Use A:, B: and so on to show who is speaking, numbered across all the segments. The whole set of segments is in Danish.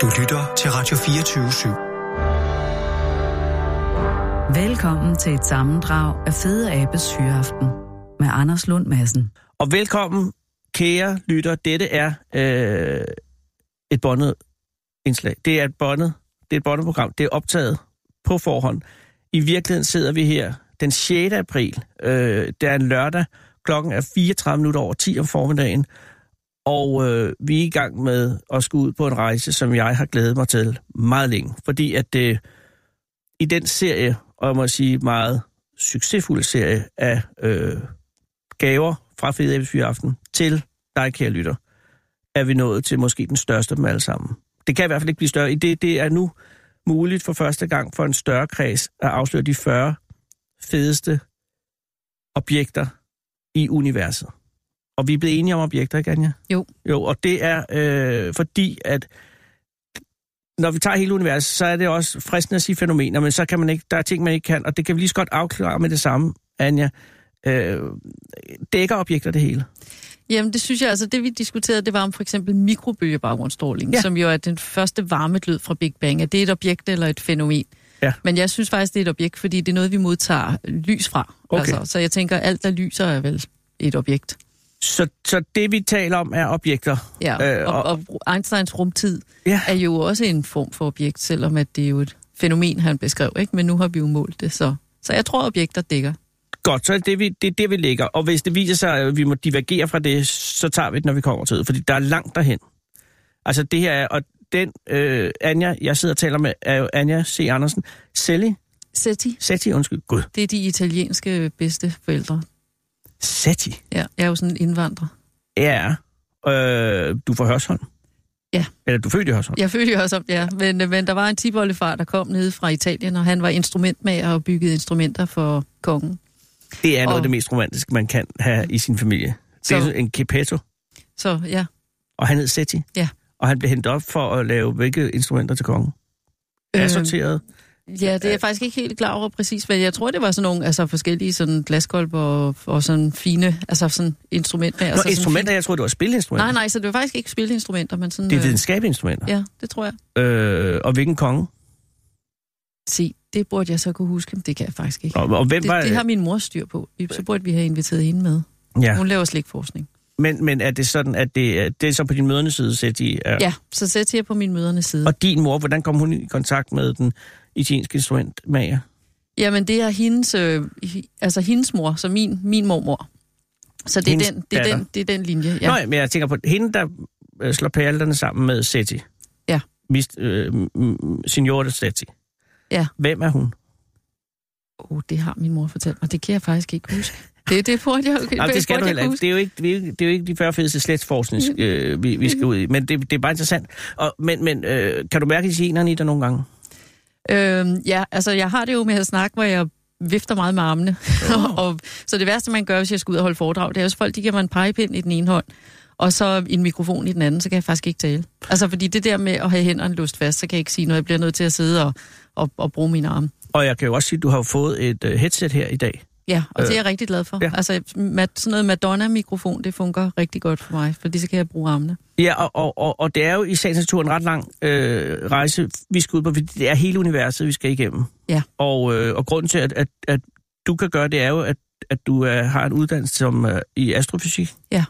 A: Du lytter til Radio 24
B: /7. Velkommen til et sammendrag af Fede Abes Hyreaften med Anders Lund Madsen.
C: Og velkommen, kære lytter. Dette er øh, et bondet indslag. Det er et bondet, det er et bondet program. Det er optaget på forhånd. I virkeligheden sidder vi her den 6. april. Øh, det er en lørdag. Klokken er 34 minutter over 10 om formiddagen. Og øh, vi er i gang med at skulle ud på en rejse, som jeg har glædet mig til meget længe. Fordi at øh, i den serie, og jeg må sige meget succesfuld serie af øh, gaver fra Fede Aften til dig, kære lytter, er vi nået til måske den største af dem alle sammen. Det kan i hvert fald ikke blive større. I det, det er nu muligt for første gang for en større kreds at afsløre de 40 fedeste objekter i universet. Og vi er blevet enige om objekter, ikke Anja?
B: Jo.
C: Jo, og det er øh, fordi, at når vi tager hele universet, så er det også fristende at sige fænomener, men så kan man ikke, der er ting, man ikke kan, og det kan vi lige så godt afklare med det samme, Anja. Øh, dækker objekter det hele?
D: Jamen, det synes jeg, altså det vi diskuterede, det var om for eksempel mikrobølgebaggrundsstråling, ja. som jo er den første varmeglød fra Big Bang. Er det et objekt eller et fænomen?
C: Ja.
D: Men jeg synes faktisk, det er et objekt, fordi det er noget, vi modtager lys fra.
C: Okay.
D: Altså, så jeg tænker, alt der lyser er vel et objekt.
C: Så, så det, vi taler om, er objekter?
D: Ja, øh, og, og, og Einsteins rumtid
C: ja.
D: er jo også en form for objekt, selvom at det er jo et fænomen, han beskrev, ikke? Men nu har vi jo målt det, så, så jeg tror, objekter dækker.
C: Godt, så er det, vi, det er det, vi ligger. Og hvis det viser sig, at vi må divergere fra det, så tager vi det, når vi kommer til det. Fordi der er langt derhen. Altså det her er, og den øh, Anja, jeg sidder og taler med, er jo Anja C. Andersen. Selli?
D: Setti.
C: Setti, undskyld. Gud.
D: Det er de italienske bedste
C: Setti?
D: Ja, jeg er jo sådan en indvandrer.
C: Ja, øh, du får Hørsholm?
D: Ja.
C: Eller du fødte i Hørsholm?
D: Jeg fødte i Hørsholm, ja. Men, men der var en tibollefar, der kom ned fra Italien, og han var instrumentmager og byggede instrumenter for kongen.
C: Det er noget og, af det mest romantiske, man kan have i sin familie. Det så, er en Kepetto.
D: Så, ja.
C: Og han hed Setti?
D: Ja.
C: Og han blev hentet op for at lave hvilke instrumenter til kongen?
D: Øhm,
C: Assorteret?
D: Ja, det er jeg faktisk ikke helt klar over præcis, men jeg tror, det var sådan nogle altså, forskellige sådan glaskolber og, og sådan fine altså sådan instrumenter.
C: Nå,
D: altså,
C: instrumenter? Jeg tror det var spilinstrumenter.
D: Nej, nej, så det var faktisk ikke spilinstrumenter, men sådan...
C: Det er videnskabelige instrumenter?
D: Ja, det tror jeg.
C: Øh, og hvilken konge?
D: Se, det burde jeg så kunne huske, men det kan jeg faktisk ikke.
C: Og, og hvem
D: det,
C: var...
D: det har min mor styr på. Så burde vi have inviteret hende med.
C: Ja.
D: Hun laver slikforskning.
C: Men, men er det sådan, at det, det er så på din mødernes side, de er...
D: Ja, så sætter jeg på min mødernes side.
C: Og din mor, hvordan kom hun i kontakt med den italienske instrumentmager?
D: Jamen, det er hendes, øh, altså hendes mor, så min, min mormor. Så det er, den, det, er den, det er den linje, ja.
C: Nå, men jeg tænker på hende, der øh, slår perlerne sammen med Setti.
D: Ja.
C: Mist, øh, Signore Setti.
D: Ja.
C: Hvem er hun?
D: Oh, det har min mor fortalt mig. Det kan jeg faktisk ikke huske. Det, det burde jeg okay.
C: Jamen, det skal du heller ikke. Det er jo ikke, det er jo ikke de 40 fedeste slætsforskning, øh, vi, vi skal ud i. Men det, det er bare interessant. Og, men men øh, kan du mærke generne i dig nogle gange?
D: Øhm, ja, altså jeg har det jo med at snakke, hvor jeg vifter meget med armene. Oh. og, så det værste, man gør, hvis jeg skal ud og holde foredrag, det er også folk, de giver mig en pegepind i den ene hånd, og så en mikrofon i den anden, så kan jeg faktisk ikke tale. Altså fordi det der med at have hænderne låst fast, så kan jeg ikke sige noget. Jeg bliver nødt til at sidde og, og, og bruge mine arme.
C: Og jeg kan jo også sige, at du har fået et uh, headset her i dag.
D: Ja, og øh, det er jeg rigtig glad for.
C: Ja.
D: Altså sådan noget Madonna-mikrofon, det fungerer rigtig godt for mig, fordi så kan jeg bruge armene.
C: Ja, og, og, og, og det er jo i sagens natur en ret lang øh, rejse, vi skal ud på, det er hele universet, vi skal igennem.
D: Ja.
C: Og, øh, og grunden til, at, at, at du kan gøre det, er jo, at, at du er, har en uddannelse som, øh, i astrofysik.
D: Ja.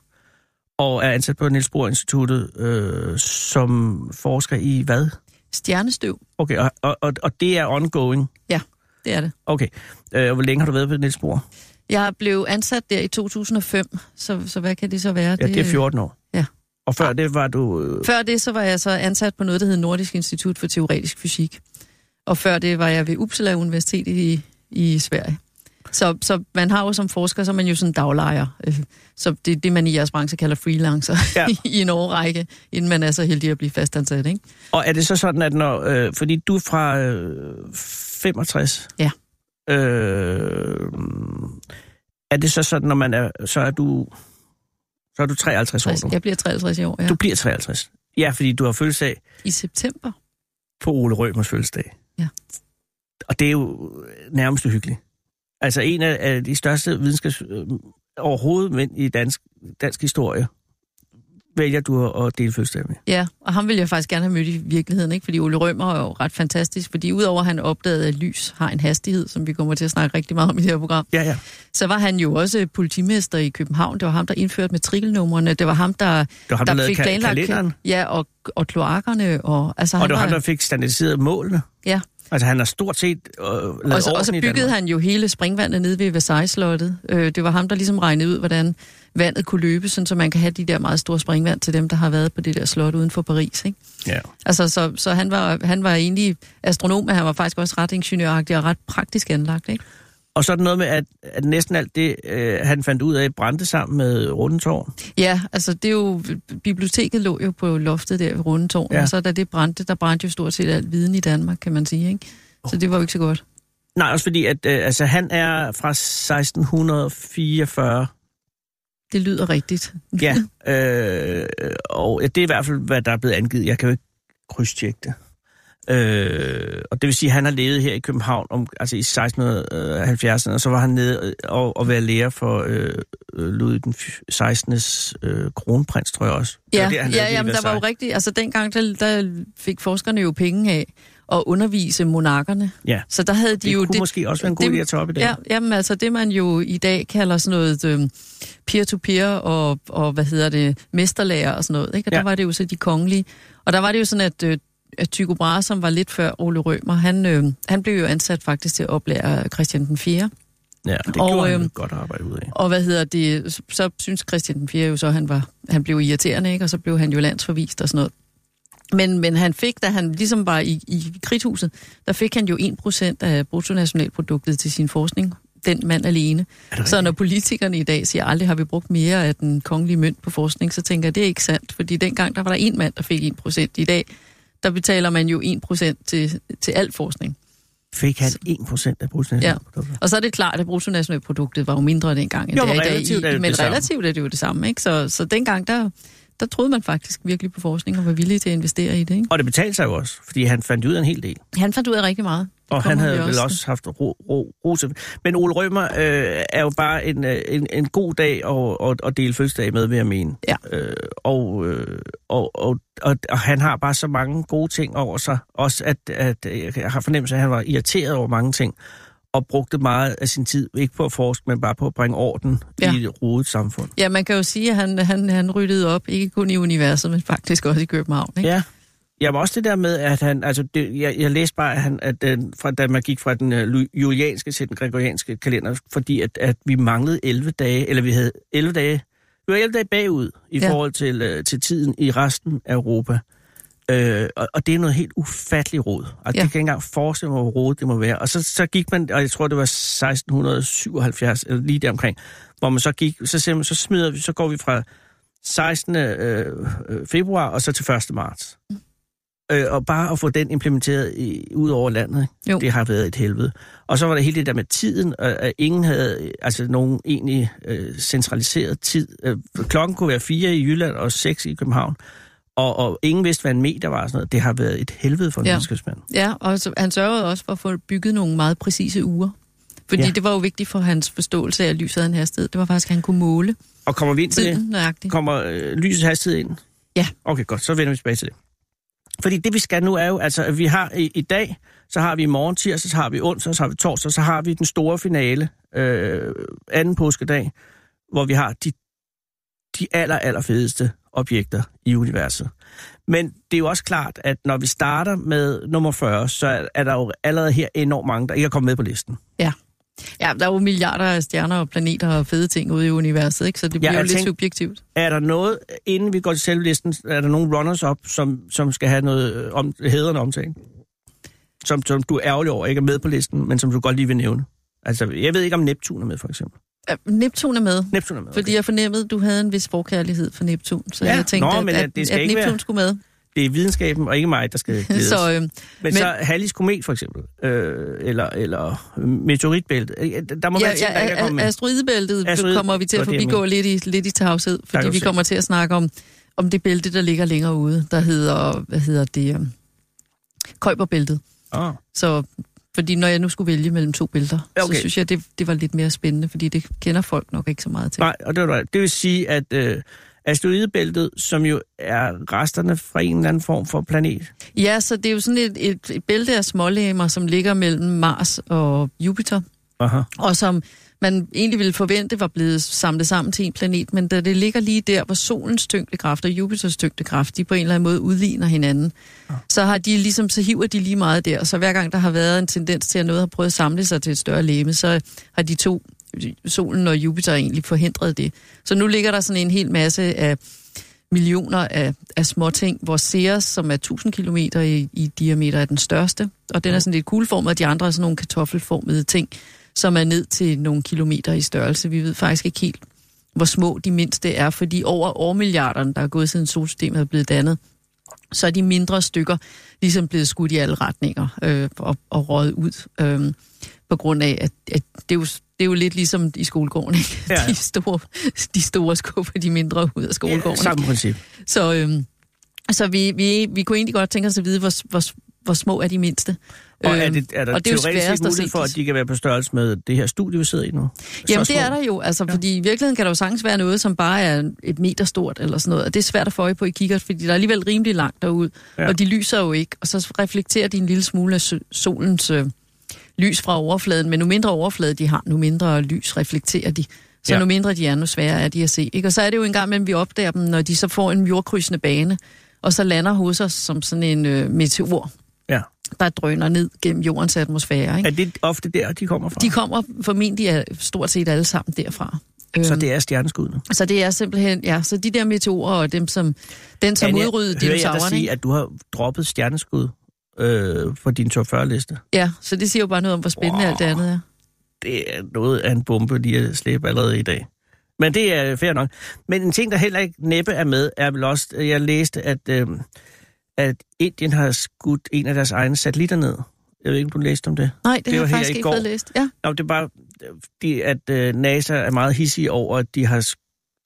C: Og er ansat på Niels Bohr Instituttet øh, som forsker i hvad?
D: Stjernestøv.
C: Okay, og, og, og, og det er ongoing?
D: Ja, det er det.
C: Okay. Øh, hvor længe har du været på Niels Bohr?
D: Jeg blev ansat der i 2005, så, så hvad kan det så være?
C: Ja, det er 14 år.
D: Ja.
C: Og før det var du... Øh...
D: Før det så var jeg så ansat på noget, der hed Nordisk Institut for Teoretisk Fysik. Og før det var jeg ved Uppsala Universitet i, i Sverige. Så, så man har jo som forsker, så er man jo sådan daglejer. Så det er det, man i jeres branche kalder freelancer
C: Ja.
D: i en årrække, inden man er så heldig at blive fastansat, ikke?
C: Og er det så sådan, at når... Øh, fordi du er fra øh, 65?
D: Ja.
C: Øh, er det så sådan, når man er... Så er du... Så er du 53 år nu?
D: Jeg bliver 53 i år, ja.
C: Du bliver 53. Ja, fordi du har fødselsdag
D: I september.
C: på Ole Rømers fødselsdag.
D: Ja.
C: Og det er jo nærmest uhyggeligt. Altså en af, af de største videnskabs øh, overhovedet mænd i dansk, dansk historie vælger du at, dele fødselsdag med.
D: Ja, og ham ville jeg faktisk gerne have mødt i virkeligheden, ikke? fordi Ole Rømer er jo ret fantastisk, fordi udover at han opdagede, at lys har en hastighed, som vi kommer til at snakke rigtig meget om i det her program,
C: Ja, ja.
D: så var han jo også politimester i København. Det var ham, der indførte matrikelnumrene. Det var ham, der,
C: Det var ham, der, lavede
D: fik planlagt...
C: kalenderen,
D: Ja, og, og kloakkerne. Og, altså,
C: og det var ham, der fik standardiseret målene.
D: Ja,
C: Altså, han har stort set øh, lavet
D: og så, og så byggede han jo hele springvandet nede ved Versailles-slottet. Øh, det var ham, der ligesom regnede ud, hvordan vandet kunne løbe, sådan, så man kan have de der meget store springvand til dem, der har været på det der slot uden for Paris. Ikke?
C: Ja.
D: Altså, så, så han, var, han var egentlig astronom, men han var faktisk også ret ingeniøragtig og ret praktisk anlagt. Ikke?
C: Og så er det noget med, at, at næsten alt det, øh, han fandt ud af, brændte sammen med Rundetårn.
D: Ja, altså det er jo, biblioteket lå jo på loftet der ved Rundetårn,
C: Ja.
D: og så da det brændte, der brændte jo stort set alt viden i Danmark, kan man sige. Ikke? Så det var jo ikke så godt.
C: Nej, også fordi, at øh, altså, han er fra 1644.
D: Det lyder rigtigt.
C: Ja, øh, og ja, det er i hvert fald, hvad der er blevet angivet. Jeg kan jo ikke krydstjekke det. Øh, og det vil sige, at han har levet her i København om, altså i 1670'erne, og så var han nede og, og være lærer for øh, øh, Ludvig den 16. Øh, kronprins, tror jeg også. Det
D: Ja,
C: var lavede
D: ja,
C: det
D: ja men der var jo rigtigt, altså dengang, der, der fik forskerne jo penge af at undervise monarkerne.
C: Ja,
D: Så der havde de
C: det
D: jo...
C: kunne måske også være en god
D: det-
C: idé at tage op i dag.
D: Ja, jamen altså det, man jo i dag kalder sådan noget øh, peer-to-peer og, og hvad hedder det, mesterlærer og sådan noget. Ikke? Og
C: Ja.
D: der var det jo så de kongelige. Og der var det jo sådan, at, øh, at Tycho Brahe, som var lidt før Ole Rømer, han, øh, han blev jo ansat faktisk til at oplære Christian den 4.
C: Ja, det
D: Og,
C: gjorde han et godt arbejde ud af.
D: Og hvad hedder det, så synes Christian den 4. jo så, han var, han blev irriterende, ikke? og så blev han jo landsforvist og sådan noget. Men, men han fik, da han ligesom var i, i krigshuset, der fik han jo 1% af bruttonationalproduktet til sin forskning. Den mand alene. Så når politikerne i dag siger, aldrig har vi brugt mere af den kongelige mønt på forskning, så tænker jeg, det er ikke sandt. Fordi dengang, der var der en mand, der fik 1%. I dag, der betaler man jo 1% til, til al forskning.
C: Fik han 1% af bruttonationalproduktet?
D: Og så er det klart, at bruttonationalproduktet var jo mindre dengang, end
C: Jo,
D: det er
C: men
D: i dag.
C: relativt er det
D: men
C: det samme.
D: relativt er det jo det samme. Ikke? Så, så dengang, der, der troede man faktisk virkelig på forskning og var villig til at investere i det. Ikke?
C: Og det betalte sig jo også, fordi han fandt ud af en hel del.
D: Han fandt ud af rigtig meget.
C: Og han havde
D: vi
C: vel også haft ro, ro, ro til. Men Ole Rømer øh, er jo bare en, øh, en, en god dag at, at, at dele fødselsdag med, vil jeg mene.
D: Ja.
C: Øh, og, øh, og, og, og, og han har bare så mange gode ting over sig. Også at, at øh, jeg har fornemmelse af, at han var irriteret over mange ting. Og brugte meget af sin tid, ikke på at forske, men bare på at bringe orden. Ja. i et rodet samfund.
D: Ja, man kan jo sige, at han, han, han ryddede op, ikke kun i universet, men faktisk også i København. Ikke?
C: Ja. Ja, men også det der med, at han, altså det, jeg, jeg læste bare, at, han, at den, fra, da man gik fra den uh, julianske til den gregorianske kalender, fordi at, at vi manglede 11 dage, eller vi havde 11 dage, vi var 11 dage bagud i ja. Forhold til, uh, til tiden i resten af Europa. Øh, og, og det er noget helt ufatteligt råd. Altså, ja. Det kan jeg ikke engang forestille mig, hvor råd det må være. Og så, så gik man, og jeg tror, det var 1677, eller lige deromkring, hvor man så gik, så, man, så smider vi, så går vi fra 16. Øh, øh, februar og så til 1. marts. Øh, og bare at få den implementeret i, ud over landet?
D: Jo.
C: det har været et helvede. Og så var der hele det der med tiden, og at ingen havde altså nogen egentlig øh, centraliseret tid. Øh, klokken kunne være fire i Jylland og seks i København. Og, og ingen vidste, hvad en meter var og sådan noget. Det har været et helvede for en ja. Videnskabsmand.
D: Ja, og så, han sørgede også for at få bygget nogle meget præcise uger. Fordi
C: Ja.
D: det var jo vigtigt for hans forståelse af, at lyset havde en hastighed. Det var faktisk, at han kunne måle
C: Og kommer vi ind det?
D: tiden nøjagtigt.
C: Kommer øh, lysets hastighed ind?
D: Ja.
C: Okay, godt. Så vender vi tilbage til det. Fordi det, vi skal nu, er jo, altså, at vi har i, i dag, så har vi i morgen tirsdag, så har vi onsdag, så har vi torsdag, så har vi den store finale, øh, anden påskedag, hvor vi har de, de aller, aller fedeste objekter i universet. Men det er jo også klart, at når vi starter med nummer 40, så er, er der jo allerede her enormt mange, der ikke er kommet med på listen.
D: Ja, der er jo milliarder af stjerner og planeter og fede ting ude i universet, ikke? så det bliver
C: jeg
D: jo lidt
C: tænker-
D: subjektivt.
C: Er der noget, inden vi går til selve listen, er der nogle runners-up, som, som skal have noget øh, om, hedrende omtale? Som, som du er ærgerlig over, ikke er med på listen, men som du godt lige vil nævne? Altså, jeg ved ikke, om Neptun er med, for eksempel.
D: Ja, Neptun er med,
C: Neptun er med, okay.
D: fordi jeg fornemmede, at du havde en vis forkærlighed for Neptun, så
C: Ja,
D: jeg tænkte,
C: nå,
D: at,
C: men
D: at,
C: det skal
D: at Neptun
C: være-
D: skulle med.
C: Det er videnskaben, og ikke mig, der skal glædes.
D: så, øh,
C: men,
D: men-
C: så Hallis komet, for eksempel, øh, eller, eller meteoritbæltet. Øh, Der må
D: ja,
C: være ting, der ikke er kommet med.
D: asteroidebæltet
C: Asteroide-
D: kommer vi til at forbigå lidt i, lidt i tavshed, fordi vi kommer til at snakke om, om det bælte, der ligger længere ude, der hedder, hvad hedder det, um, Køjberbæltet.
C: Oh.
D: Så fordi når jeg nu skulle vælge mellem to bælter, okay. så synes jeg, det, det var lidt mere spændende, fordi det kender folk nok ikke så meget til.
C: Nej, og det, var, det vil sige, at, øh, Asteroidebæltet, som jo er resterne fra en eller anden form for planet.
D: Ja, så det er jo sådan et, et, et bælte af smålegemer, som ligger mellem Mars og Jupiter,
C: Aha.
D: og som man egentlig ville forvente var blevet samlet sammen til en planet, men da det ligger lige der, hvor solens tyngdekraft og Jupiters tyngdekraft, de på en eller anden måde udligner hinanden, ja. så har de ligesom, så hiver de lige meget der. Så hver gang der har været en tendens til, at noget har prøvet at samle sig til et større læme, så har de to, solen og Jupiter, egentlig forhindret det. Så nu ligger der sådan en hel masse af millioner af, af små ting, hvor Ceres, som er 1000 km i, i diameter, er den største, og den er sådan lidt kugleformet, og de andre er sådan nogle kartoffelformede ting, som er ned til nogle kilometer i størrelse. Vi ved faktisk ikke helt, hvor små de mindste er, fordi over årmilliarderne, der er gået siden solsystemet er blevet dannet, så er de mindre stykker ligesom blevet skudt i alle retninger øh, og, og røget ud. Øh, på grund af, at, at det, er jo, det er jo lidt ligesom i skolegården, ikke? Ja. De, store, de store skuffer de mindre ud af skolegården.
C: Ja, samme princip.
D: Så, øh, så vi, vi, vi kunne egentlig godt tænke os at vide, hvor, hvor, hvor små er de mindste.
C: Og er, det, er der og det er teoretisk mulighed for, at de kan være på størrelse med det her studie, vi sidder i nu?
D: Så Jamen det er der jo, altså, ja. fordi i virkeligheden kan der jo sagtens være noget, som bare er et meter stort eller sådan noget, og det er svært at få øje på i kikkert, fordi der er alligevel rimelig langt derud, ja. og de lyser jo ikke, og så reflekterer de en lille smule af solens øh, lys fra overfladen, men nu mindre overflade de har, nu mindre lys reflekterer de. Så ja. nu mindre de er, nu sværere er de at se. Ikke? Og så er det jo en gang mellem, vi opdager dem, når de så får en jordkrydsende bane, og så lander hos os som sådan en øh, meteor,
C: ja.
D: der drøner ned gennem jordens atmosfære. Ikke?
C: Er det ofte der, de kommer fra?
D: De kommer formentlig stort set alle sammen derfra.
C: Så øhm, det er stjerneskuddene?
D: Så det er simpelthen, ja, så de der meteorer og dem, som, den som udryddede dinosaurerne.
C: Jeg sige, at du har droppet stjerneskud øh, på din top 40-liste?
D: Ja, så det siger jo bare noget om, hvor spændende wow. alt det andet er.
C: Det er noget af en bombe, de har slæbt allerede i dag. Men det er fair nok. Men en ting, der heller ikke næppe er med, er vel også, jeg læste, at, øh, at Indien har skudt en af deres egne satellitter ned. Jeg ved ikke, om du læste om det?
D: Nej, det, det har jeg faktisk ikke fået læst. Ja.
C: Nå, det er bare, de, at øh, NASA er meget hissige over, at de har,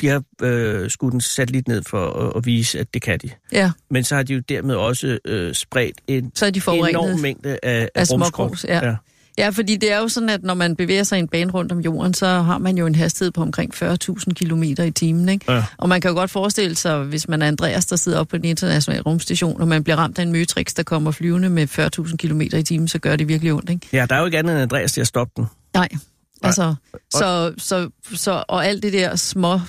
C: de har øh, skudt en satellit ned for at, at vise, at det kan de.
D: Ja.
C: Men så har de jo dermed også øh, spredt en
D: så er de
C: enorm mængde af, af,
D: af rumskrot. Ja. ja. Ja, fordi det er jo sådan, at når man bevæger sig en bane rundt om jorden, så har man jo en hastighed på omkring 40.000 km i timen. Ikke? Ja. Og man kan jo godt forestille sig, hvis man er Andreas, der sidder oppe på den internationale rumstation, og man bliver ramt af en Matrix, der kommer flyvende med 40.000 km i timen, så gør det virkelig ondt. Ikke?
C: Ja, der er jo ikke andet end Andreas til at stoppe den.
D: Nej, altså, så, så, så, og alt det der små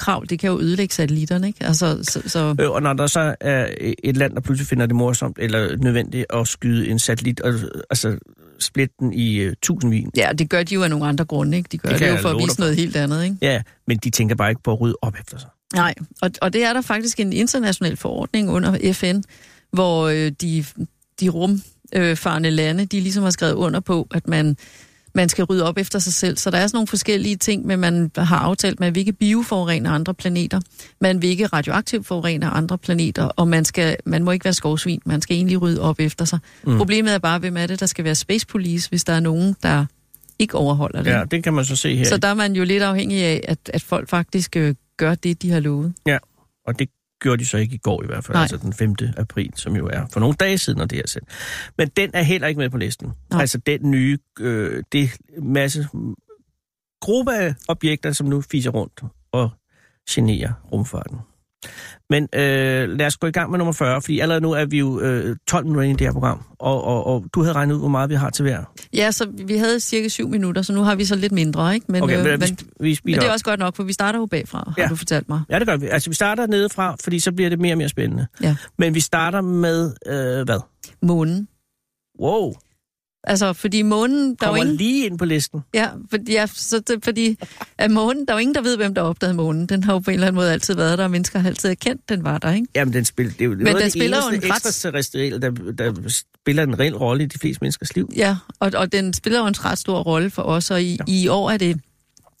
D: krav, det kan jo ødelægge satellitterne, ikke? Altså, så, så...
C: Øh, og når der så er et land, der pludselig finder det morsomt eller nødvendigt at skyde en satellit, og, altså splitte den i uh, tusindvis.
D: Ja, det gør de jo af nogle andre grunde, ikke? De gør det, det jo for at vise noget helt andet, ikke?
C: Ja, men de tænker bare ikke på at rydde op efter sig.
D: Nej, og, og det er der faktisk en international forordning under FN, hvor øh, de, de rumfarende øh, lande, de ligesom har skrevet under på, at man man skal rydde op efter sig selv. Så der er sådan nogle forskellige ting, men man har aftalt, man vil ikke bioforurene andre planeter, man vil ikke radioaktivt forurene andre planeter, og man, skal, man må ikke være skovsvin, man skal egentlig rydde op efter sig. Mm. Problemet er bare, hvem er det, der skal være space police, hvis der er nogen, der ikke overholder det.
C: Ja, det kan man så se her.
D: Så der er man jo lidt afhængig af, at, at folk faktisk øh, gør det, de har lovet.
C: Ja, og det gjorde de så ikke i går i hvert fald, Nej. altså den 5. april, som jo er for nogle dage siden, når det er sendt. Men den er heller ikke med på listen. Nej. Altså den nye, øh, det masse gruppe af objekter, som nu fiser rundt og generer rumfarten. Men øh, lad os gå i gang med nummer 40, fordi allerede nu er vi jo øh, 12 minutter inde i det her program, og, og, og du havde regnet ud, hvor meget vi har til hver.
D: Ja, så vi havde cirka 7 minutter, så nu har vi så lidt mindre, ikke? Men,
C: okay,
D: øh,
C: men, vi, vi
D: men det er også godt nok, for vi starter jo bagfra, ja. har du fortalt mig.
C: Ja, det gør vi. Altså, vi starter nedefra, fordi så bliver det mere og mere spændende.
D: Ja.
C: Men vi starter med, øh, hvad?
D: Månen.
C: Wow.
D: Altså, fordi månen...
C: Der
D: Kommer
C: ingen... lige ind på listen.
D: Ja, fordi, ja, så det, fordi at månen, der er jo ingen, der ved, hvem der opdagede månen. Den har jo på en eller anden måde altid været der, og mennesker har altid erkendt, den var der, ikke?
C: Jamen, den spiller, det er jo Men den spiller jo en ret... der, der spiller en reel rolle i de fleste menneskers liv.
D: Ja, og, og den spiller jo en ret stor rolle for os, og i, ja. i år er det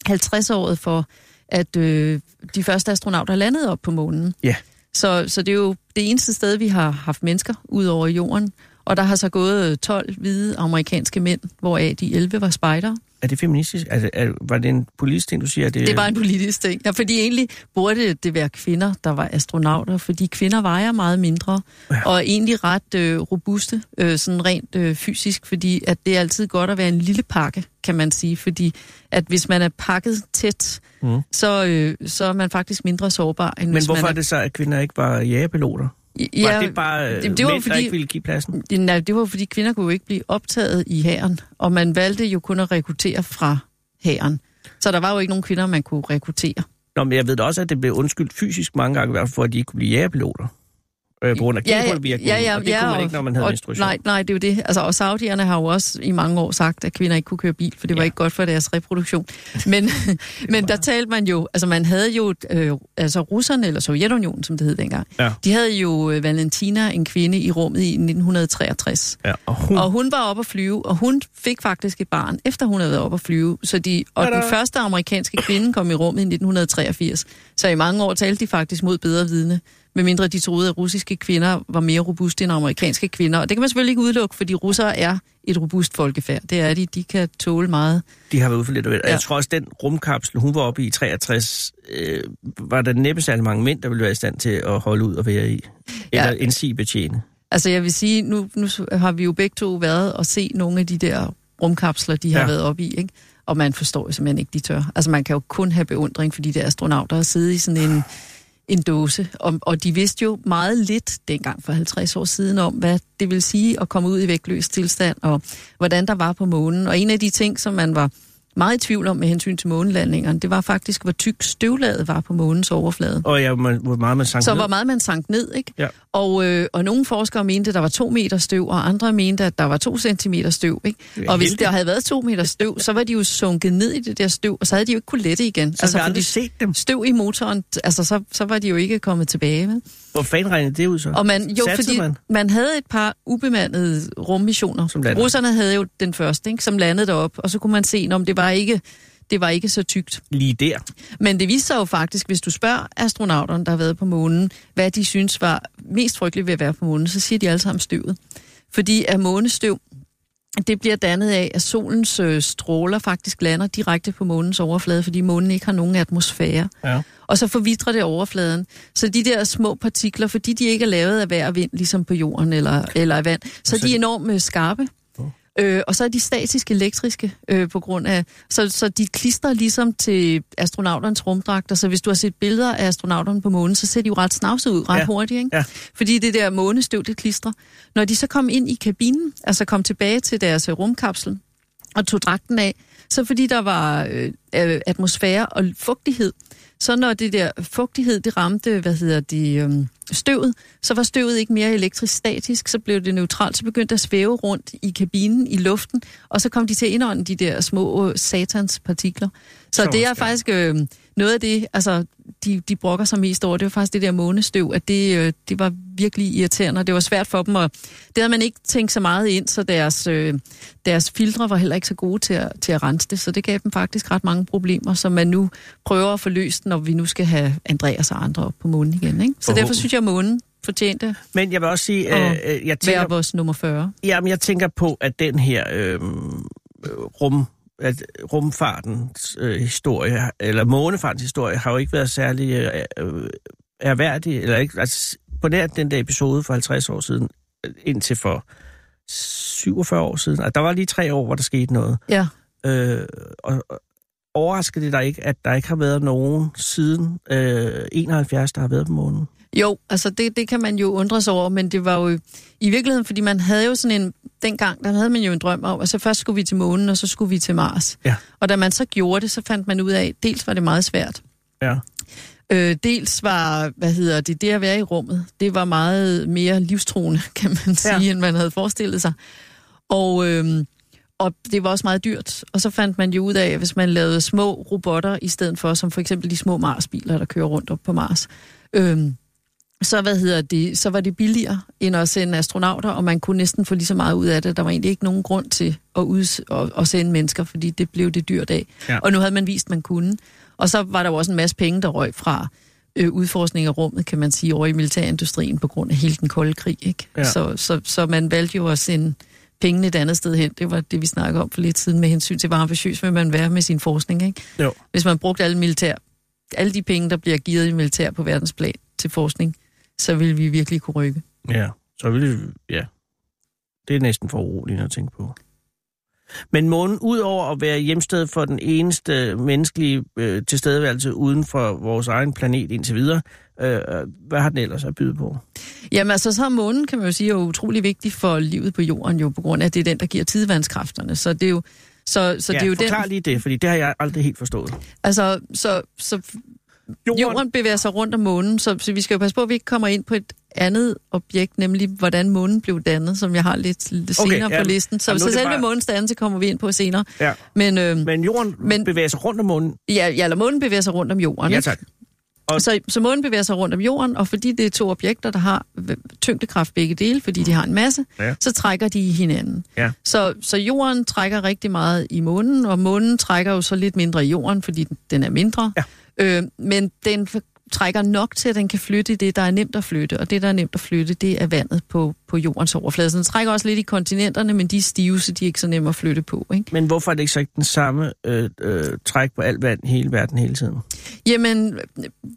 D: 50-året for, at øh, de første astronauter landede op på månen.
C: Ja.
D: Så, så det er jo det eneste sted, vi har haft mennesker ud over jorden, og der har så gået 12 hvide amerikanske mænd, hvoraf de 11 var spejder.
C: Er det feministisk? Er det, er, var det en politisk ting, du siger? Er det,
D: Det var en politisk ting. Ja, fordi egentlig burde det være kvinder, der var astronauter, fordi kvinder vejer meget mindre, ja. og er egentlig ret øh, robuste, øh, sådan rent øh, fysisk, fordi at det er altid godt at være en lille pakke, kan man sige, fordi at hvis man er pakket tæt, mm. så, øh, så er man faktisk mindre sårbar, end
C: Men
D: hvis
C: hvorfor
D: man
C: er det så, at kvinder ikke var jagerpiloter?
D: Ja,
C: var det bare det, det var mænd, fordi, der ikke ville give pladsen?
D: Nej, det var fordi kvinder kunne jo ikke blive optaget i hæren, og man valgte jo kun at rekruttere fra hæren. Så der var jo ikke nogen kvinder, man kunne rekruttere.
C: Nå, men jeg ved da også, at det blev undskyldt fysisk mange gange, for at de ikke kunne blive jagerpiloter. Øh, på grund af
D: Ja, ja, ja, ja,
C: og det
D: ja,
C: kunne man ikke, når man havde
D: og,
C: menstruation.
D: nej, nej, det er jo det. Altså, og saudierne har jo også i mange år sagt, at kvinder ikke kunne køre bil, for det var
C: Ja.
D: ikke godt for deres reproduktion. Men, men der talte man jo, altså man havde jo, øh, altså russerne, eller Sovjetunionen, som det hed dengang,
C: Ja.
D: de havde jo øh, Valentina, en kvinde, i rummet i 1963.
C: Ja, og hun,
D: Og hun var oppe at flyve, og hun fik faktisk et barn, efter hun havde været oppe at flyve. Så de, og
C: Tada!
D: den første amerikanske kvinde kom i rummet i 1983. Så i mange år talte de faktisk mod bedre vidne, medmindre de troede, at russiske kvinder var mere robuste end amerikanske kvinder. Og det kan man selvfølgelig ikke udelukke, fordi russere er et robust folkefærd. Det er de. De kan tåle meget.
C: de har været ude for lidt af. Og
D: Ja.
C: Jeg tror også, den rumkapsel, hun var oppe i 63, øh, var der næppe særlig mange mænd, der ville være i stand til at holde ud og være i. Eller
D: Ja.
C: en sig betjene.
D: Altså jeg vil sige, nu, nu har vi jo begge to været og se nogle af de der rumkapsler, de har
C: Ja.
D: været oppe i, ikke? Og man forstår jo simpelthen ikke, de tør. Altså man kan jo kun have beundring for de der astronauter og sidde i sådan en, en dåse. Og, og de vidste jo meget lidt dengang for 50 år siden om, hvad det vil sige at komme ud i vægtløs tilstand, og hvordan der var på månen. Og en af de ting, som man var meget i tvivl om med hensyn til månelandingerne, det var faktisk, hvor tyk støvlaget var på månens overflade.
C: Og ja, hvor hvor meget man sank
D: Så
C: ned.
D: hvor meget man sank ned, ikke?
C: Ja.
D: Og, øh, og nogle forskere mente, at der var to meter støv, og andre mente, at der var to centimeter støv, ikke? Og hvis der havde været to meter støv, så var de jo sunket ned i det der støv, og så havde de jo ikke kunne lette igen.
C: Så altså, vi aldrig set dem.
D: støv i motoren, altså så, så var de jo ikke kommet tilbage. Vel?
C: Hvor fanden regnede det ud så?
D: Og man, jo,
C: Satsede
D: fordi
C: man?
D: man? havde et par ubemandede rummissioner.
C: Som landede.
D: Russerne havde jo den første, ikke, som landede derop, og så kunne man se, om det var ikke det var ikke så tykt.
C: Lige der.
D: Men det viser sig jo faktisk, hvis du spørger astronauterne, der har været på månen, hvad de synes var mest frygteligt ved at være på månen, så siger de alle sammen støvet. Fordi at månestøv, det bliver dannet af, at solens øh, stråler faktisk lander direkte på månens overflade, fordi månen ikke har nogen atmosfære.
C: Ja.
D: Og så forvitrer det overfladen. Så de der små partikler, fordi de ikke er lavet af vejr og vind, ligesom på jorden eller, eller af vand, så,
C: så
D: de er enormt øh, skarpe. Øh, og så er de statisk elektriske øh, på grund af... Så, så de klistrer ligesom til astronauternes rumdragter. Så hvis du har set billeder af astronauterne på månen, så ser de jo ret snavset ud ret
C: Ja.
D: hurtigt, ikke?
C: Ja.
D: Fordi det der månestøv, det klistrer. Når de så kom ind i kabinen, altså kom tilbage til deres øh, rumkapsel, og tog dragten af, så fordi der var øh, øh, atmosfære og fugtighed, så når det der fugtighed, det ramte, hvad hedder det, øh, støvet, så var støvet ikke mere elektrisk statisk, så blev det neutralt, så begyndte det at svæve rundt i kabinen, i luften, og så kom de til at indånde de der små øh, satans partikler. Så
C: Så
D: det er faktisk øh, noget af det, altså de, de brokker sig mest over, det var faktisk det der månestøv, at det, øh, det var virkelig irriterende, og det var svært for dem, og det havde man ikke tænkt så meget ind, så deres, øh, deres filtre var heller ikke så gode til at, til at rense det, så det gav dem faktisk ret mange problemer, som man nu prøver at få løst, når vi nu skal have Andreas og andre op på månen igen. Ikke? Så derfor synes jeg, at månen fortjente
C: Men jeg vil også sige, øh, øh, jeg, tænker,
D: være vores nummer 40.
C: jamen, jeg tænker på, at den her øh, øh, rum, at rumfartens øh, historie, eller månefartens historie, har jo ikke været særlig øh, øh, erhverdig, eller ikke, altså, på nær den der episode for 50 år siden, øh, indtil for 47 år siden. Altså, der var lige tre år, hvor der skete noget.
D: Ja.
C: Øh, og, og overrasker det dig ikke, at der ikke har været nogen siden øh, 71, der har været på månen?
D: Jo, altså det, det kan man jo undre sig over, men det var jo i virkeligheden, fordi man havde jo sådan en, dengang, der havde man jo en drøm om, at så først skulle vi til månen, og så skulle vi til Mars.
C: Ja.
D: Og da man så gjorde det, så fandt man ud af, dels var det meget svært,
C: Ja.
D: Øh, dels var, hvad hedder det, det at være i rummet, det var meget mere livstruende, kan man sige,
C: Ja.
D: end man havde forestillet sig. Og, øhm, og det var også meget dyrt. Og så fandt man jo ud af, at hvis man lavede små robotter i stedet for, som for eksempel de små Mars-biler, der kører rundt op på Mars, øhm, så, hvad hedder det, så var det billigere end at sende astronauter, og man kunne næsten få lige så meget ud af det. Der var egentlig ikke nogen grund til at, uds- at, at sende mennesker, fordi det blev det dyrt af.
C: Ja.
D: Og nu havde man vist, man kunne. Og så var der jo også en masse penge, der røg fra øh, udforskning af rummet, kan man sige, over i militærindustrien på grund af hele den kolde krig. Ikke?
C: Ja.
D: Så, så, så man valgte jo at sende pengene et andet sted hen. Det var det, vi snakkede om for lidt siden med hensyn til, hvor ambitiøs vil man være med sin forskning. Ikke?
C: Jo.
D: Hvis man brugte alle, militær, alle de penge, der bliver givet i militær på verdensplan til forskning, så vil vi virkelig kunne rykke.
C: Ja, så vil det, ja. Det er næsten for uroligt at tænke på. Men månen, udover at være hjemsted for den eneste menneskelige øh, tilstedeværelse uden for vores egen planet indtil videre, øh, hvad har den ellers at byde på?
D: Jamen altså, så er månen, kan man jo sige, er utrolig vigtig for livet på jorden, jo på grund af, at det er den, der giver tidevandskræfterne. Så det er jo, så, så
C: ja,
D: det er jo
C: forklar
D: den,
C: lige det, fordi det har jeg aldrig helt forstået.
D: altså, så, så
C: Jorden,
D: jorden bevæger sig rundt om månen, så, så vi skal jo passe på, at vi ikke kommer ind på et andet objekt, nemlig hvordan månen blev dannet, som jeg har lidt, lidt
C: Okay,
D: senere
C: ja.
D: på listen. Så,
C: Jamen,
D: så selve
C: bare-
D: månens dannelse kommer vi ind på senere.
C: Ja.
D: Men, øh,
C: Men jorden Men... Bevæger sig rundt om månen.
D: ja, ja, eller månen bevæger sig rundt om jorden.
C: Ja, tak. Og-
D: Så, så månen bevæger sig rundt om jorden, og fordi det er to objekter, der har tyngdekraft begge dele, fordi de har en masse,
C: Ja.
D: så trækker de i hinanden.
C: Ja.
D: Så, så jorden trækker rigtig meget i månen, og månen trækker jo så lidt mindre i jorden, fordi den, den er mindre.
C: Ja.
D: Øh, men den trækker nok til, at den kan flytte det, der er nemt at flytte. Og det, der er nemt at flytte, det er vandet på, på jordens overflade. Så den trækker også lidt i kontinenterne, men de er stive, så de er ikke så nemme at flytte på. Ikke?
C: Men hvorfor er det ikke så ikke den samme øh, øh, træk på alt vand i hele verden hele tiden?
D: Jamen, det,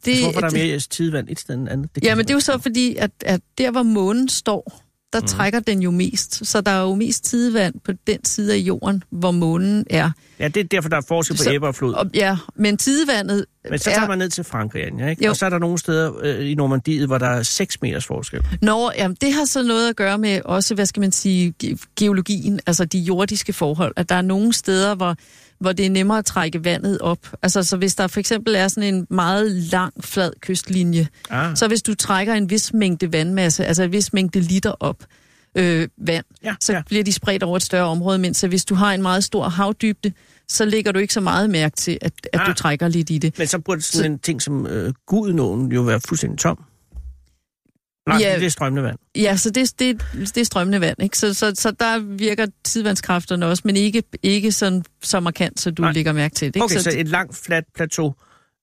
C: Altså, hvorfor er der mere tidevand et sted end andet? kan
D: Jamen, det er jo så fordi, at, at der, hvor månen står, der mm. trækker den jo mest. Så der er jo mest tidevand på den side af jorden, hvor månen er.
C: Ja, det er derfor, der er forskel på æbber og flod.
D: Og, ja, men tidevandet
C: Men så
D: er...
C: tager man ned til Frankrig, Anja, ikke?
D: Jo.
C: Og så er der nogle steder øh, i Normandiet, hvor der er 6 meters forskel.
D: Nå, jamen, det har så noget at gøre med også, hvad skal man sige, ge- geologien, altså de jordiske forhold. At der er nogle steder, hvor, hvor det er nemmere at trække vandet op. Altså, så hvis der for eksempel er sådan en meget lang, flad kystlinje,
C: Ah.
D: så hvis du trækker en vis mængde vandmasse, altså en vis mængde liter op, øh, vand,
C: Ja,
D: så
C: ja.
D: bliver de spredt over et større område, mens så hvis du har en meget stor havdybde, så lægger du ikke så meget mærke til, at, at
C: Ah.
D: du trækker lidt i det.
C: Men så burde sådan en ting som øh, Gudnåen jo være fuldstændig tom. Nej,
D: Ja.
C: det er strømmende vand.
D: Ja, så det, det, det er strømmende vand, ikke? Så, så, så der virker tidevandskræfterne også, men ikke, ikke sådan så markant, så du
C: Nej.
D: lægger mærke til det. Ikke?
C: Okay, så et langt, fladt plateau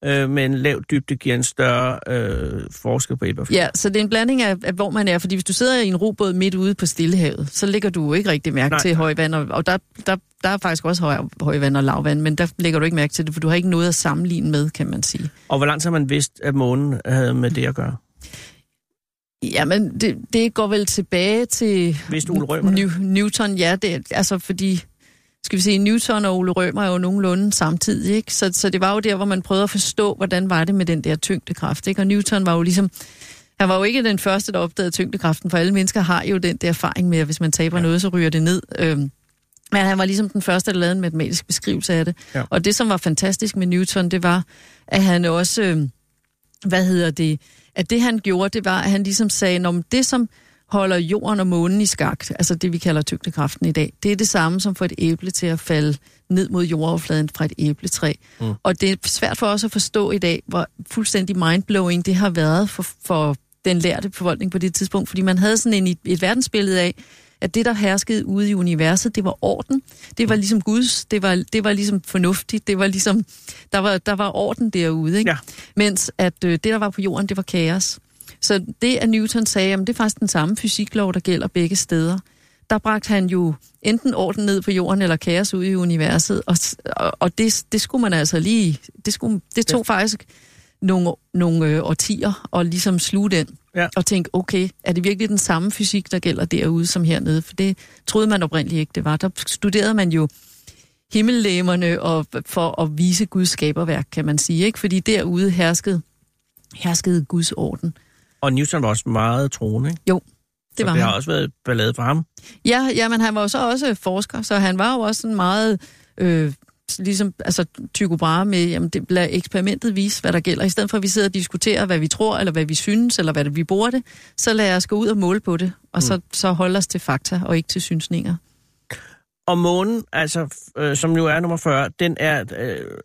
C: øh, med en lav dybde giver en større øh, forskel på æbber.
D: Ja, så det er en blanding af, af, hvor man er. Fordi hvis du sidder i en robåd midt ude på Stillehavet, så lægger du ikke rigtig mærke
C: Nej.
D: Nej. til højvand. Og, og der, der, der er faktisk også høj, højvand og lavvand, men der lægger du ikke mærke til det, for du har ikke noget at sammenligne med, kan man sige.
C: Og hvor langt har man vidst, at månen havde med det at gøre?
D: Jamen, det, det går vel tilbage til
C: Vidste Ole Rømer?
D: New, Newton. Ja, det, altså fordi, skal vi sige, Newton og Ole Rømer er jo nogenlunde samtidig, ikke? Så, så det var jo der, hvor man prøvede at forstå, hvordan var det med den der tyngdekraft, ikke? Og Newton var jo ligesom, han var jo ikke den første, der opdagede tyngdekraften, for alle mennesker har jo den der erfaring med, at hvis man taber
C: ja.
D: noget, så ryger det ned. Øhm, men han var ligesom den første, der lavede en matematisk beskrivelse af det.
C: Ja.
D: Og det, som var fantastisk med Newton, det var, at han også, øh, hvad hedder det, at det han gjorde, det var, at han ligesom sagde, om det som holder jorden og månen i skak, altså det vi kalder tyngdekraften i dag, det er det samme som for et æble til at falde ned mod jordoverfladen fra et æbletræ.
C: Mm.
D: Og det er svært for os at forstå i dag, hvor fuldstændig mindblowing det har været for, for den lærte befolkning på det tidspunkt, fordi man havde sådan en, et verdensbillede af, at det, der herskede ude i universet, det var orden. Det var ligesom Guds, det var, det var ligesom fornuftigt, det var ligesom, der var, der var orden derude, ikke?
C: Ja.
D: Mens at øh, det, der var på jorden, det var kaos. Så det, at Newton sagde, jamen, det er faktisk den samme fysiklov, der gælder begge steder. Der bragte han jo enten orden ned på jorden, eller kaos ud i universet, og, og, og det, det skulle man altså lige, det, skulle, det tog faktisk nogle, nogle øh, årtier at ligesom sluge den,
C: Ja.
D: og tænke, okay, er det virkelig den samme fysik, der gælder derude som hernede? For det troede man oprindeligt ikke, det var. Der studerede man jo himmellæmerne og for at vise Guds skaberværk, kan man sige, ikke? Fordi derude herskede, herskede Guds orden.
C: Og Newton var også meget troende, ikke?
D: Det
C: Så
D: var
C: det
D: han.
C: har også været ballade for ham.
D: Ja, ja, men han var jo så også forsker, så han var jo også sådan meget, øh, ligesom, altså Tycho Brahe med, jamen det, lad eksperimentet vise, hvad der gælder. I stedet for, at vi sidder og diskuterer, hvad vi tror, eller hvad vi synes, eller hvad det, vi bruger det, så lad os gå ud og måle på det, og så, så holde os til fakta, og ikke til synsninger.
C: Og månen, altså, øh, som jo er nummer 40, den er, øh,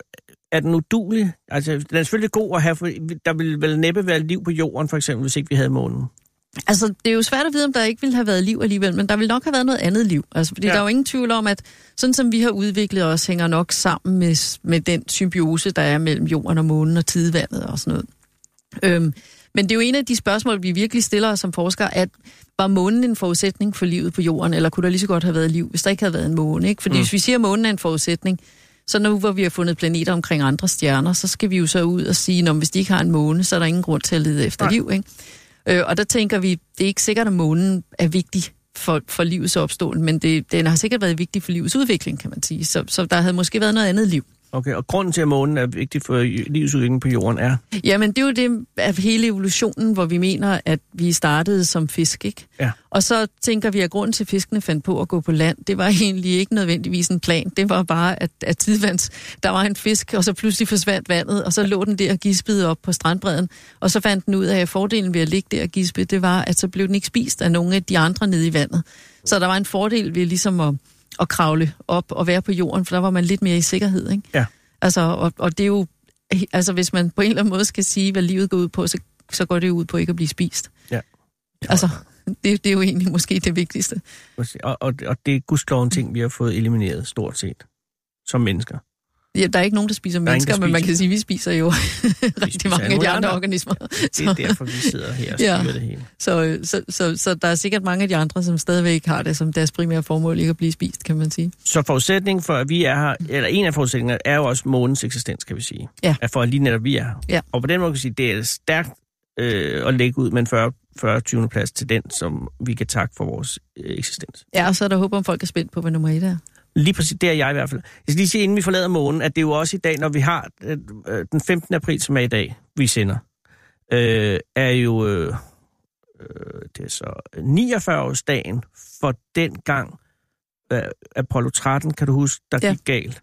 C: er den udulig? Altså, den er selvfølgelig god at have, for der ville vel næppe være liv på jorden, for eksempel, hvis ikke vi havde månen.
D: Altså, det er jo svært at vide, om der ikke ville have været liv alligevel, men der ville nok have været noget andet liv. Altså, fordi
C: Ja.
D: der er jo ingen tvivl om, at sådan som vi har udviklet os, hænger nok sammen med, med den symbiose, der er mellem jorden og månen og tidevandet og sådan noget. Øhm, Men det er jo en af de spørgsmål, vi virkelig stiller os som forskere, at var månen en forudsætning for livet på jorden, eller kunne der lige så godt have været liv, hvis der ikke havde været en måne? Ikke? Fordi mm. hvis vi siger, at månen er en forudsætning, så nu hvor vi har fundet planeter omkring andre stjerner, så skal vi jo så ud og sige, at hvis de ikke har en måne, så er der ingen grund til at lede efter Nej. liv. Ikke? Øh, og der tænker vi, det er ikke sikkert, at månen er vigtig for, for livets opståen, men det, den har sikkert været vigtig for livets udvikling, kan man sige. Så, så der havde måske været noget andet liv.
C: Okay, og grunden til, at månen er vigtig for livsudviklingen på jorden er?
D: Jamen, det er jo det af hele evolutionen, hvor vi mener, at vi startede som fisk, ikke?
C: Ja.
D: Og så tænker vi, at grunden til, at fiskene fandt på at gå på land, det var egentlig ikke nødvendigvis en plan. Det var bare, at, at tidvands, der var en fisk, og så pludselig forsvandt vandet, og så lå den der og gispede op på strandbredden. Og så fandt den ud af, at fordelen ved at ligge der og gispe, det var, at så blev den ikke spist af nogle af de andre nede i vandet. Så der var en fordel ved ligesom at at kravle op og være på jorden, for der var man lidt mere i sikkerhed. Ikke?
C: Ja.
D: Altså, og, og det er jo, altså hvis man på en eller anden måde skal sige, hvad livet går ud på, så, så går det ud på ikke at blive spist.
C: Ja.
D: Altså, det, det er jo egentlig måske det vigtigste.
C: Og, og, og det er gudslov en ting, vi har fået elimineret stort set, som mennesker.
D: Ja, der er ikke nogen, der spiser mennesker, der men man kan sige, at vi spiser jo rigtig mange af de andre, andre organismer.
C: Det er derfor, vi sidder her og styrer ja. det hele.
D: Så, så, så, så der er sikkert mange af de andre, som stadigvæk har det som deres primære formål, ikke at blive spist, kan man sige.
C: Så forudsætningen for, at vi er her, eller en af forudsætningerne, er jo også månens eksistens, kan vi sige.
D: Ja.
C: At for at lige netop vi er her.
D: Ja.
C: Og på den måde kan vi sige, det er stærkt øh, at lægge ud med en 40 40 20. plads til den, som vi kan takke for vores øh, eksistens.
D: Ja, og så er der håb om, folk er spændt på, hvad nummer et er.
C: Lige præcis, det er jeg i hvert fald. Jeg skal lige sige, inden vi forlader månen, at det er jo også i dag, når vi har øh, den 15. april, som er i dag, vi sender, øh, er jo øh, øh, det er så 49-årsdagen for den gang øh, Apollo 13, kan du huske, der ja. gik galt.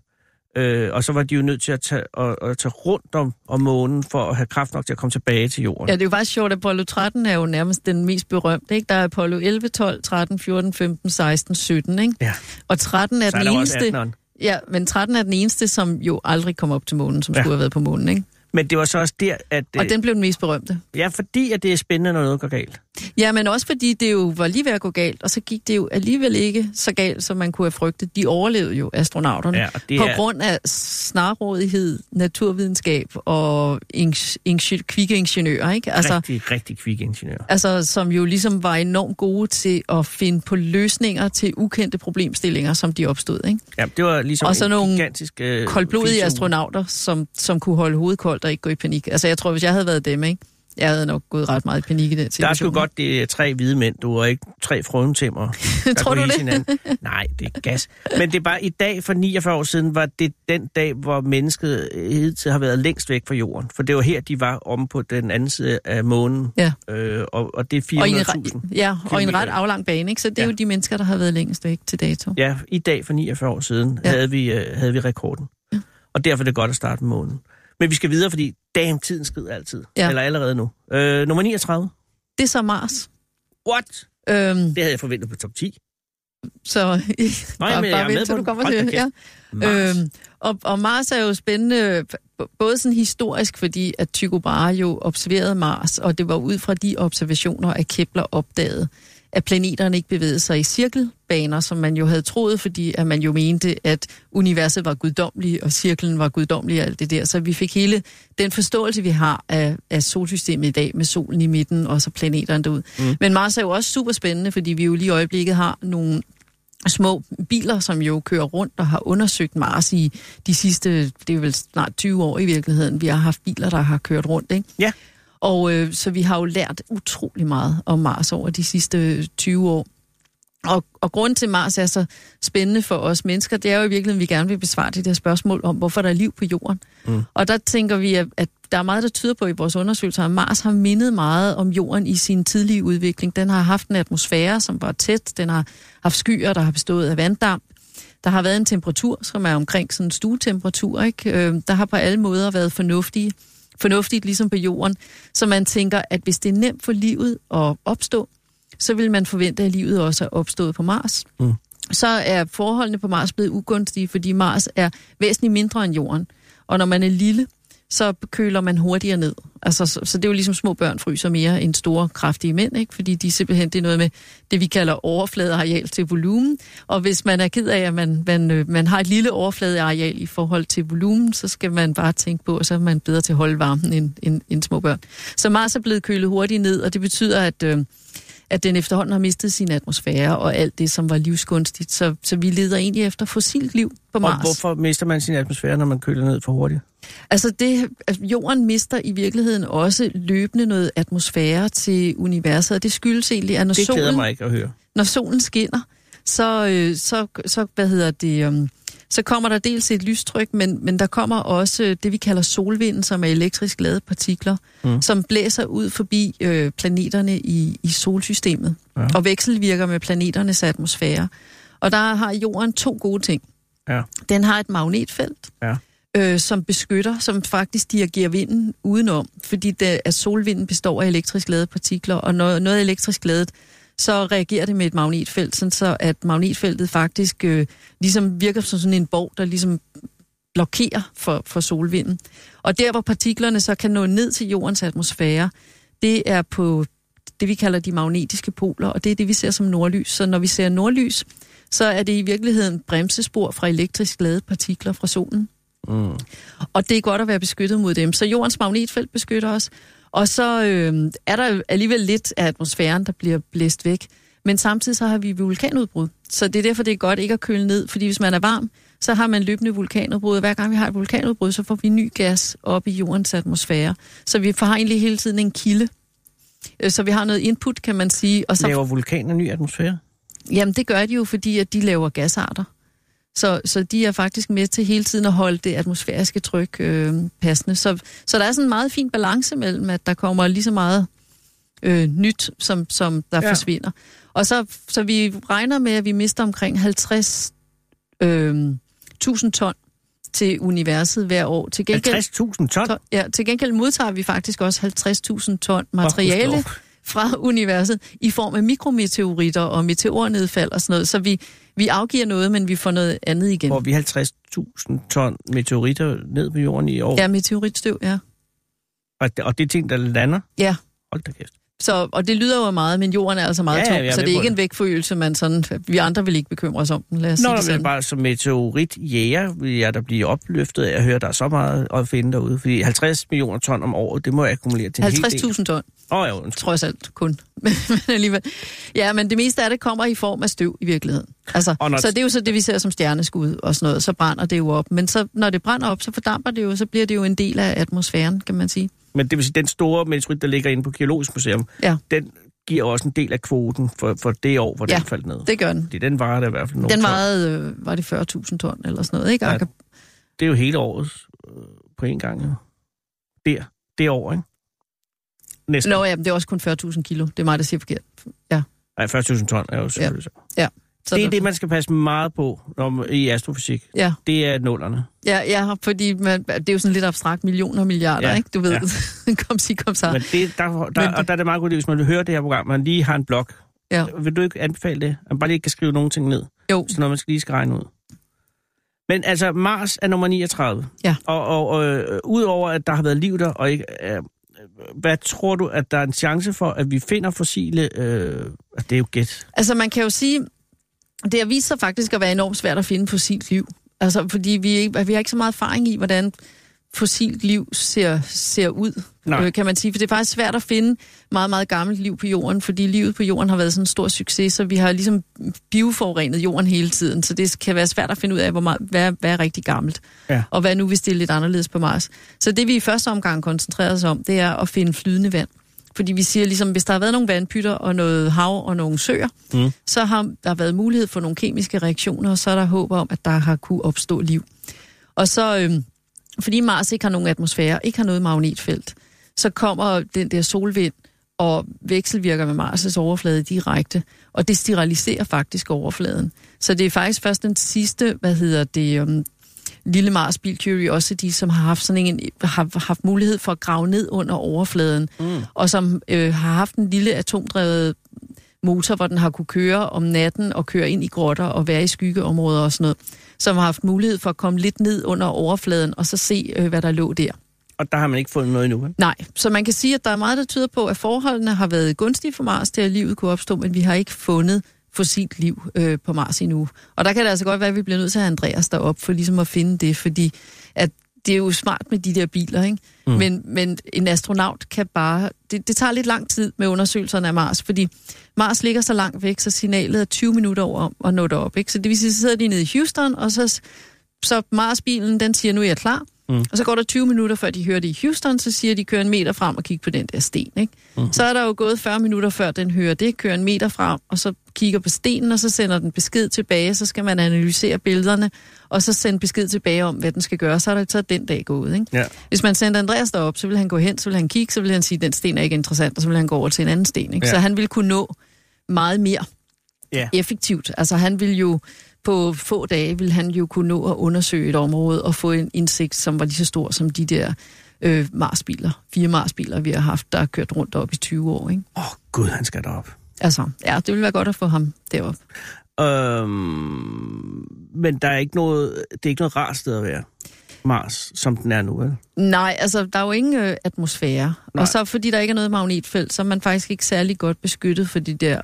C: Øh, og så var de jo nødt til at tage, at, at tage rundt om, om månen for at have kraft nok til at komme tilbage til jorden.
D: Ja, det er jo faktisk sjovt, at Apollo 13 er jo nærmest den mest berømte. Ikke? Der er Apollo 11, 12, 13, 14, 15, 16, 17. Ikke?
C: Ja.
D: Og 13 er
C: Så
D: den
C: er der
D: eneste...
C: også 18'eren.
D: Ja, men 13 er den eneste, som jo aldrig kom op til månen, som ja. skulle have været på månen. Ikke?
C: Men det var så også der, at...
D: Og
C: øh,
D: den blev den mest berømte.
C: Ja, fordi at det er spændende, når noget går galt.
D: Ja, men også fordi det jo var lige ved at gå galt, og så gik det jo alligevel ikke så galt, som man kunne have frygtet. De overlevede jo, astronauterne,
C: Ja,
D: på
C: er-
D: grund af snarrådighed, naturvidenskab og ing- ing- kvikke ingeniører, ikke?
C: Altså, rigtig, rigtig kvik ingeniør.
D: altså, som jo ligesom var enormt gode til at finde på løsninger til ukendte problemstillinger, som de opstod, ikke?
C: Ja, det var ligesom
D: Og så nogle
C: gigantisk... Øh,
D: Koldblodige astronauter, som, som kunne holde hovedet koldt og ikke gå i panik. Altså, jeg tror, hvis jeg havde været dem, ikke? Jeg havde nok gået ret meget i panik i den
C: Der
D: situation.
C: er sgu godt, det er tre hvide mænd, du er ikke tre frøntæmmer.
D: Tror du det?
C: Nej, det er gas. Men det er bare i dag for 49 år siden, var det den dag, hvor mennesket hidtil har været længst væk fra jorden. For det var her, de var omme på den anden side af månen.
D: Ja.
C: Øh, og, og det er
D: Og i, en,
C: 400.000.
D: re- ja, og en ret aflang bane, ikke? Så det er
C: Ja.
D: jo de mennesker, der har været længst væk til dato.
C: Ja, i dag for 49 år siden
D: Ja.
C: ja. havde, vi, øh, havde vi rekorden. Ja. Og derfor er det godt at starte med månen. Men vi skal videre, fordi damn, tiden skrider altid.
D: Ja.
C: Eller allerede nu. Øh, nummer 39.
D: Det er så Mars.
C: What?
D: Øhm,
C: Det havde jeg forventet på top 10.
D: så
C: Nej,
D: bare,
C: men jeg er
D: bare
C: med
D: vent, til du kommer til. Ja.
C: Mars.
D: Øhm, og, og Mars er jo spændende, både sådan historisk, fordi at Tycho Brahe jo observerede Mars, og det var ud fra de observationer, at Kepler opdagede, at planeterne ikke bevægede sig i cirkelbaner, som man jo havde troet, fordi at man jo mente, at universet var guddommelig, og cirklen var guddommelig og alt det der. Så vi fik hele den forståelse, vi har af, af solsystemet i dag, med solen i midten, og så planeterne derud. Mm. Men Mars er jo også super spændende, fordi vi jo lige i øjeblikket har nogle små biler, som jo kører rundt og har undersøgt Mars i de sidste, det er vel snart 20 år i virkeligheden. Vi har haft biler, der har kørt rundt, ikke?
C: Ja.
D: Og øh, så vi har jo lært utrolig meget om Mars over de sidste 20 år. Og, og grunden til, at Mars er så spændende for os mennesker, det er jo i virkeligheden, at vi gerne vil besvare de der spørgsmål om, hvorfor der er liv på jorden. Mm. Og der tænker vi, at, at der er meget, der tyder på i vores undersøgelser, at Mars har mindet meget om jorden i sin tidlige udvikling. Den har haft en atmosfære, som var tæt. Den har haft skyer, der har bestået af vanddamp. Der har været en temperatur, som er omkring sådan en stuetemperatur. Ikke? Øh, der har på alle måder været fornuftige, fornuftigt, ligesom på jorden. Så man tænker, at hvis det er nemt for livet at opstå, så vil man forvente, at livet også er opstået på Mars.
C: Mm.
D: Så er forholdene på Mars blevet ugunstige, fordi Mars er væsentligt mindre end jorden. Og når man er lille, så køler man hurtigere ned. Altså, så, så det er jo ligesom små børn fryser mere end store, kraftige mænd, ikke? fordi de simpelthen, det er noget med det, vi kalder overfladeareal til volumen. Og hvis man er ked af, at man, man, øh, man har et lille overfladeareal i forhold til volumen, så skal man bare tænke på, at så er man bedre til at holde varmen end, end, end små børn. Så Mars er blevet kølet hurtigt ned, og det betyder, at... Øh, at den efterhånden har mistet sin atmosfære og alt det, som var livsgunstigt. Så, så vi leder egentlig efter fossilt liv på Mars.
C: Og hvorfor mister man sin atmosfære, når man køler ned for hurtigt?
D: Altså, det, altså jorden mister i virkeligheden også løbende noget atmosfære til universet, og det skyldes egentlig, at når,
C: det
D: solen,
C: mig ikke at høre.
D: når solen skinner, så, øh, så, så hvad hedder det... Um, så kommer der dels et lystryk, men, men der kommer også det, vi kalder solvinden, som er elektrisk ladede partikler, mm. som blæser ud forbi øh, planeterne i, i solsystemet, ja. og vekselvirker med planeternes atmosfære. Og der har jorden to gode ting.
C: Ja.
D: Den har et magnetfelt,
C: ja.
D: øh, som beskytter, som faktisk dirigerer vinden udenom, fordi det, at solvinden består af elektrisk ladede partikler, og noget, noget elektrisk ladet så reagerer det med et magnetfelt, sådan så at magnetfeltet faktisk øh, ligesom virker som sådan en borg, der ligesom blokerer for, for solvinden. Og der, hvor partiklerne så kan nå ned til jordens atmosfære, det er på det, vi kalder de magnetiske poler, og det er det, vi ser som nordlys. Så når vi ser nordlys, så er det i virkeligheden bremsespor fra elektrisk ladede partikler fra solen. Mm. Og det er godt at være beskyttet mod dem. Så jordens magnetfelt beskytter os, og så øh, er der alligevel lidt af atmosfæren, der bliver blæst væk. Men samtidig så har vi vulkanudbrud. Så det er derfor, det er godt ikke at køle ned, fordi hvis man er varm, så har man løbende vulkanudbrud. Hver gang vi har et vulkanudbrud, så får vi ny gas op i jordens atmosfære. Så vi har egentlig hele tiden en kilde. Øh, så vi har noget input, kan man sige.
C: Og så... Laver vulkaner ny atmosfære?
D: Jamen, det gør de jo, fordi at de laver gasarter. Så, så de er faktisk med til hele tiden at holde det atmosfæriske tryk øh, passende. Så, så der er sådan en meget fin balance mellem, at der kommer lige så meget øh, nyt, som, som der ja. forsvinder. Og så, så vi regner med, at vi mister omkring 50 øh, 1000 ton til universet hver år.
C: Til gengæld, 50.000 ton? ton?
D: Ja, til gengæld modtager vi faktisk også 50.000 ton materiale. Oh, fra universet i form af mikrometeoritter og meteornedfald og sådan noget. Så vi, vi afgiver noget, men vi får noget andet igen.
C: Får vi 50.000 ton meteoritter ned på jorden i år?
D: Ja, meteoritstøv, ja.
C: Og det, og det er ting, der lander?
D: Ja.
C: Hold da kæft.
D: Så, og det lyder jo meget, men jorden er altså meget ja, tung, ja, så det er ikke en vægtforøgelse, man sådan, vi andre vil ikke bekymre os om den. Lad os
C: Nå, sige men bare som meteoritjæger vil jeg da blive opløftet af at høre, der er så meget at finde derude. Fordi 50 millioner ton om året, det må jeg akkumulere til
D: 50.000 ton.
C: Åh, oh, ja,
D: Trods alt kun. men, alligevel. Ja, men det meste af det kommer i form af støv i virkeligheden. Altså, når... Så det er jo så det, vi ser som stjerneskud og sådan noget. Så brænder det jo op. Men så, når det brænder op, så fordamper det jo, så bliver det jo en del af atmosfæren, kan man sige.
C: Men det vil sige, den store meteorit, der ligger inde på Geologisk Museum, ja. den giver også en del af kvoten for, for det år, hvor ja, den faldt ned.
D: det gør den.
C: Det, den varer der i hvert fald nogle
D: Den varede, øh, var det 40.000 ton eller sådan noget, ikke? Ja,
C: det er jo hele året øh, på en gang, ja. Der, det år, ikke?
D: Næsten. Nå ja, det er også kun 40.000 kilo. Det er mig, der siger forkert. Ja.
C: Nej, 40.000 ton er jo selvfølgelig ja.
D: så. Ja.
C: Så det er det, man skal passe meget på når, i astrofysik.
D: Ja.
C: Det er nullerne.
D: Ja, ja fordi man, det er jo sådan lidt abstrakt millioner og milliarder, ja. ikke? Du ved, ja. kom sig, kom så.
C: Men, det, der, der, Men og der er det meget godt, hvis man vil høre det her program, man lige har en blog. Ja. Vil du ikke anbefale det? Man bare lige kan skrive nogle ting ned.
D: Jo.
C: Så når man skal lige skal regne ud. Men altså, Mars er nummer 39.
D: Ja.
C: Og, og, og øh, udover at der har været liv der, og ikke, øh, hvad tror du, at der er en chance for, at vi finder fossile... Øh, det er jo gæt.
D: Altså, man kan jo sige, det har vist sig faktisk at være enormt svært at finde fossilt liv. Altså, fordi vi, vi har ikke så meget erfaring i, hvordan fossilt liv ser, ser ud, øh, kan man sige. For det er faktisk svært at finde meget, meget gammelt liv på jorden, fordi livet på jorden har været sådan en stor succes, så vi har ligesom bioforurenet jorden hele tiden, så det kan være svært at finde ud af, hvor meget, hvad, hvad er rigtig gammelt,
C: ja.
D: og hvad nu, hvis det er lidt anderledes på Mars. Så det vi i første omgang koncentrerer os om, det er at finde flydende vand. Fordi vi siger ligesom, hvis der har været nogle vandpytter og noget hav og nogle søer, mm. så har der været mulighed for nogle kemiske reaktioner, og så er der håb om, at der har kunne opstå liv. Og så, øhm, fordi Mars ikke har nogen atmosfære, ikke har noget magnetfelt, så kommer den der solvind og vekselvirker med Mars' overflade direkte, og det steriliserer faktisk overfladen. Så det er faktisk først den sidste, hvad hedder det, um, lille Mars Bil Curiosity, som har haft sådan en, har haft mulighed for at grave ned under overfladen, mm. og som øh, har haft en lille atomdrevet motor, hvor den har kunne køre om natten og køre ind i grotter og være i skyggeområder og sådan noget, som har haft mulighed for at komme lidt ned under overfladen og så se, øh, hvad der lå der.
C: Og der har man ikke fundet noget endnu, vel?
D: Nej, så man kan sige, at der er meget, der tyder på, at forholdene har været gunstige for Mars, til at livet kunne opstå, men vi har ikke fundet fossilt liv øh, på Mars endnu. Og der kan det altså godt være, at vi bliver nødt til at have Andreas derop for ligesom at finde det, fordi at det er jo smart med de der biler, ikke? Mm. Men, men en astronaut kan bare... Det, det tager lidt lang tid med undersøgelserne af Mars, fordi Mars ligger så langt væk, så signalet er 20 minutter over om at nå derop, ikke? Så det vil sige, så sidder de nede i Houston, og så, så Mars-bilen, den siger, nu er jeg klar. Mm. Og så går der 20 minutter, før de hører det i Houston, så siger de, kør en meter frem og kig på den der sten. Ikke? Mm. Så er der jo gået 40 minutter, før den hører det, kører en meter frem, og så kigger på stenen, og så sender den besked tilbage, så skal man analysere billederne, og så sende besked tilbage om, hvad den skal gøre. Så er der så den dag gået. Ikke?
C: Ja.
D: Hvis man sender Andreas derop, så vil han gå hen, så vil han kigge, så vil han sige, den sten er ikke interessant, og så vil han gå over til en anden sten. Ikke?
C: Ja.
D: Så han vil kunne nå meget mere
C: Ja.
D: effektivt. Altså han vil jo på få dage vil han jo kunne nå at undersøge et område og få en indsigt, som var lige så stor som de der øh, Marsbiler, fire Marsbiler, vi har haft, der har kørt rundt op i 20 år.
C: Åh, oh, gud, han skal derop.
D: Altså, ja, det ville være godt at få ham derop.
C: Øhm, men der er ikke noget, det er ikke noget rart sted at være. Mars, som den er nu, vel?
D: Nej, altså, der er jo ingen øh, atmosfære.
C: Nej.
D: Og så fordi der ikke er noget magnetfelt, så er man faktisk ikke særlig godt beskyttet for de der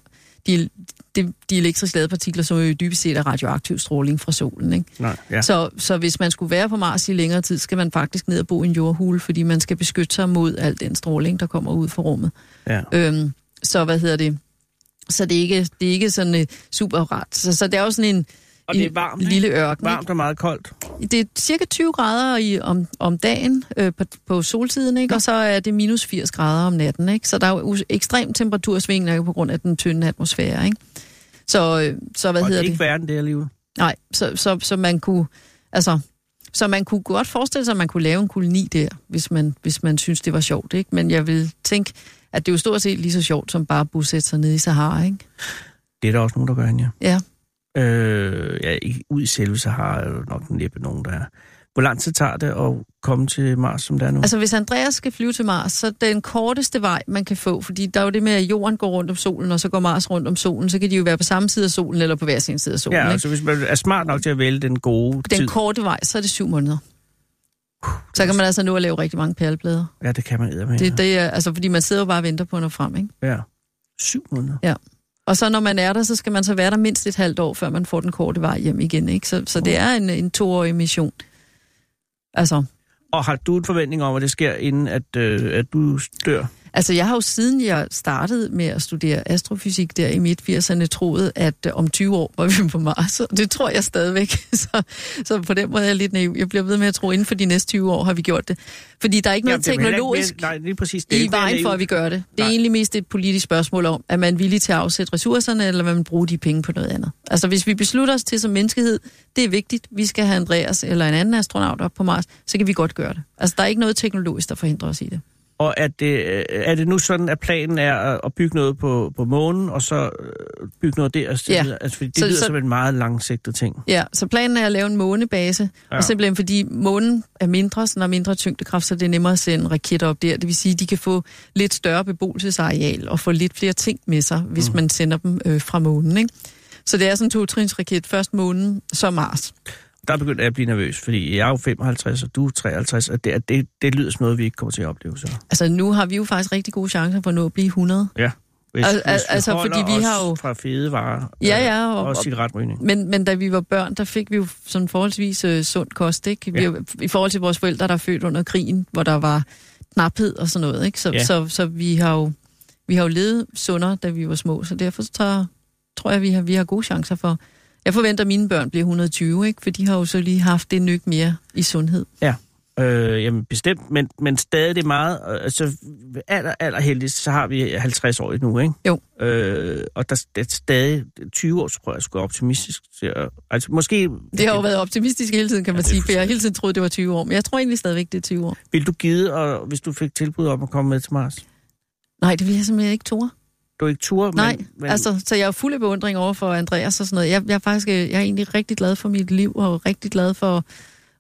D: de, de, de elektriske ladepartikler, som jo dybest set er radioaktiv stråling fra solen. Ikke?
C: Nej, ja.
D: Så, så hvis man skulle være på Mars i længere tid, skal man faktisk ned og bo i en jordhule, fordi man skal beskytte sig mod al den stråling, der kommer ud fra rummet.
C: ja.
D: Øhm, så hvad hedder det? Så det er ikke, det er ikke sådan uh, super rart. Så, så det er jo sådan en,
C: Og det er varmt,
D: lille ørken.
C: Varmt og meget koldt.
D: Det er cirka 20 grader i, om, om dagen øh, på, på solsiden, ikke? og så er det minus 80 grader om natten. Ikke? Så der er jo ekstrem temperatursvingninger på grund af den tynde atmosfære. Ikke? Så, øh, så hvad
C: og det
D: hedder
C: er
D: det?
C: ikke verden, det her liv.
D: Nej, så, så, så man kunne, altså, så man kunne godt forestille sig, at man kunne lave en koloni der, hvis man, hvis man synes, det var sjovt, ikke? Men jeg vil tænke, at det er jo stort set lige så sjovt, som bare at bosætte sig nede i Sahara, ikke?
C: Det er der også nogen, der gør, ja.
D: Ja.
C: Øh, ja, i- ud i selve Sahara er nok næppe nogen, der er. Hvor lang tid tager det at komme til Mars, som det er nu?
D: Altså, hvis Andreas skal flyve til Mars, så den korteste vej, man kan få, fordi der er jo det med, at jorden går rundt om solen, og så går Mars rundt om solen, så kan de jo være på samme side af solen, eller på hver sin side af solen,
C: ja,
D: ikke?
C: altså hvis man er smart nok til at vælge den gode
D: Den
C: tid.
D: korte vej, så er det syv måneder. Så kan man altså nå at lave rigtig mange perleplader.
C: Ja, det kan man eddermame.
D: Det, det er, altså, fordi man sidder jo bare og venter på nå frem, ikke?
C: Ja. Syv måneder.
D: Og så når man er der, så skal man så være der mindst et halvt år, før man får den korte vej hjem igen. Ikke? Så, så det er en, en toårig mission. Altså,
C: Og har du en forventning om, at det sker, inden at, øh, at du dør?
D: Altså, jeg har jo siden jeg startede med at studere astrofysik der i midt-80'erne, troet, at øh, om 20 år var vi på Mars. Og det tror jeg stadigvæk. Så, så på den måde er jeg lidt naiv. Jeg bliver ved med at tro, at inden for de næste 20 år har vi gjort det. Fordi der er ikke noget
C: Jamen, heller ikke
D: teknologisk...
C: mere- Nej, lige præcis. Det
D: i vejen for, at vi gør det. Det er
C: Nej.
D: egentlig mest et politisk spørgsmål om, at man er villig til at afsætte ressourcerne, eller man bruge de penge på noget andet. Altså hvis vi beslutter os til som menneskehed, det er vigtigt, vi skal have Andreas eller en anden astronaut op på Mars, så kan vi godt gøre det. Altså der er ikke noget teknologisk, der forhindrer os i det.
C: Og er det, øh, er det nu sådan, at planen er at- bygge noget på, på månen, og så øh, bygge noget der? Og så,
D: Ja.
C: altså, fordi det
D: Så-
C: lyder
D: så-
C: som en meget langsigtet ting.
D: Ja, så planen er at lave en månebase, ja. Og simpelthen fordi månen er mindre, så er mindre tyngdekraft, så det er nemmere at sende raketter op der. Det vil sige, at de kan få lidt større beboelsesareal og få lidt flere ting med sig, hvis mm. man sender dem øh, fra månen. Ikke? Så det er sådan en to-trinsraket. Først månen, så Mars.
C: Der begynder jeg at blive nervøs, fordi jeg er jo 55, og du er 53, og det, det, det lyder som noget, vi ikke kommer til at opleve. Så.
D: Altså nu har vi jo faktisk rigtig gode chancer for at nå at blive 100.
C: Ja. Hvis,
D: Al-
C: hvis
D: al-
C: vi
D: altså, fordi vi har jo-
C: fra fede varer
D: Ja, ja,
C: øh,
D: og-
C: og cigaretrygning.
D: Men, men da vi var børn, der fik vi jo sådan forholdsvis øh, sund kost, ikke? Vi,
C: Ja.
D: I forhold til vores forældre, der er født under krigen, hvor der var knaphed og sådan noget, ikke? Så,
C: Ja.
D: ja. så, så vi har jo vi har jo levet sundere, da vi var små, så derfor så tror jeg, vi har, vi har gode chancer for. Jeg forventer, at mine børn bliver 120, ikke? For de har jo så lige haft det nyk mere i sundhed.
C: Øh, jamen bestemt, men, men stadig det meget, øh, altså aller, aller heldigst, så har vi 50 år nu, ikke?
D: Jo.
C: Øh, og der, der er stadig 20 år, så tror jeg, være optimistisk at, altså måske...
D: Det har jo været optimistisk hele tiden, kan man
C: Ja,
D: sige, for jeg har hele tiden troet, det var 20 år. Men jeg tror egentlig stadigvæk, det er 20 år.
C: Vil du give, og, hvis du fik tilbud om at komme med til Mars?
D: Nej, det vil jeg simpelthen ikke tro.
C: Du ikke tur,
D: Nej,
C: men, men
D: altså, så jeg er fuld af beundring over for Andreas og sådan noget. Jeg, jeg, er faktisk, øh, jeg er egentlig rigtig glad for mit liv, og rigtig glad for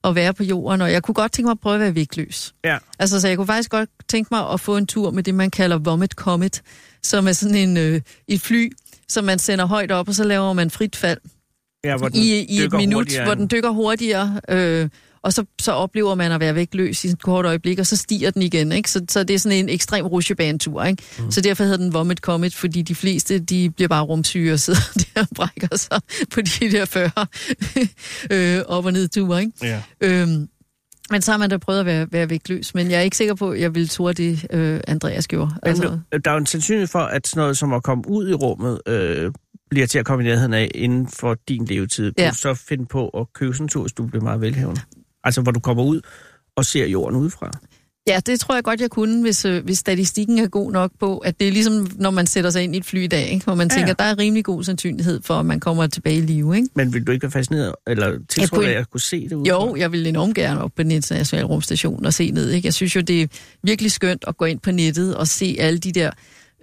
D: at være på jorden, og jeg kunne godt tænke mig at prøve at være vægtløs.
C: Ja.
D: Altså, så jeg kunne faktisk godt tænke mig at få en tur med det, man kalder Vomit Comet, som er sådan en, øh, et fly, som man sender højt op, og så laver man frit fald
C: ja, hvor den
D: i, i et minut,
C: hurtigere
D: hvor den dykker hurtigere, øh, og så, så oplever man at være vægtløs i et kort øjeblik, og så stiger den igen. Ikke? Så, så det er sådan en ekstrem rusjebanetur. Ikke? Mm. Så derfor hedder den Vomit Comet, fordi de fleste de bliver bare rumsyge og sidder der og brækker sig på de der 40 øh, op- og ned ture. Ikke?
C: Ja.
D: Øhm, men så har man da prøvet at være, være vægtløs, men jeg er ikke sikker på, at jeg ville tro det, øh, Andreas gjorde.
C: Men altså... nu, der er jo en sandsynlighed for, at sådan noget som at komme ud i rummet, øh, bliver til at komme i nærheden af inden for din levetid. Ja. Du så finde på at købe sådan en tur, hvis du bliver meget velhavende? Altså, hvor du kommer ud og ser jorden udefra.
D: Ja, det tror jeg godt, jeg kunne, hvis, øh, hvis statistikken er god nok på, at det er ligesom, når man sætter sig ind i et fly i dag, ikke? hvor man ja, tænker, at der er rimelig god sandsynlighed for, at man kommer tilbage i live. Ikke?
C: Men vil du ikke være fascineret, eller tiltro at kunne se det ud?
D: Jo, jeg vil enormt gerne op på den internationale rumstation og se ned. Ikke? Jeg synes jo, det er virkelig skønt at gå ind på nettet og se alle de der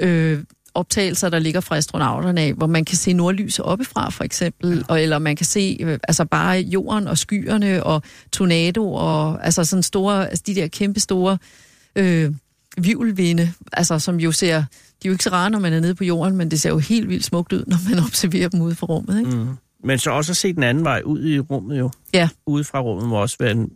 D: øh, optagelser, der ligger fra astronauterne af, hvor man kan se nordlyset oppefra, for eksempel, ja. og, eller man kan se øh, altså bare jorden og skyerne og tornado og altså sådan store, altså de der kæmpe store øh, vivlvinde, altså som jo ser, de er jo ikke så rare, når man er nede på jorden, men det ser jo helt vildt smukt ud, når man observerer dem ude fra rummet, ikke? Mm.
C: Men så også at se den anden vej ud i rummet jo.
D: Ja.
C: Ude fra rummet må også være en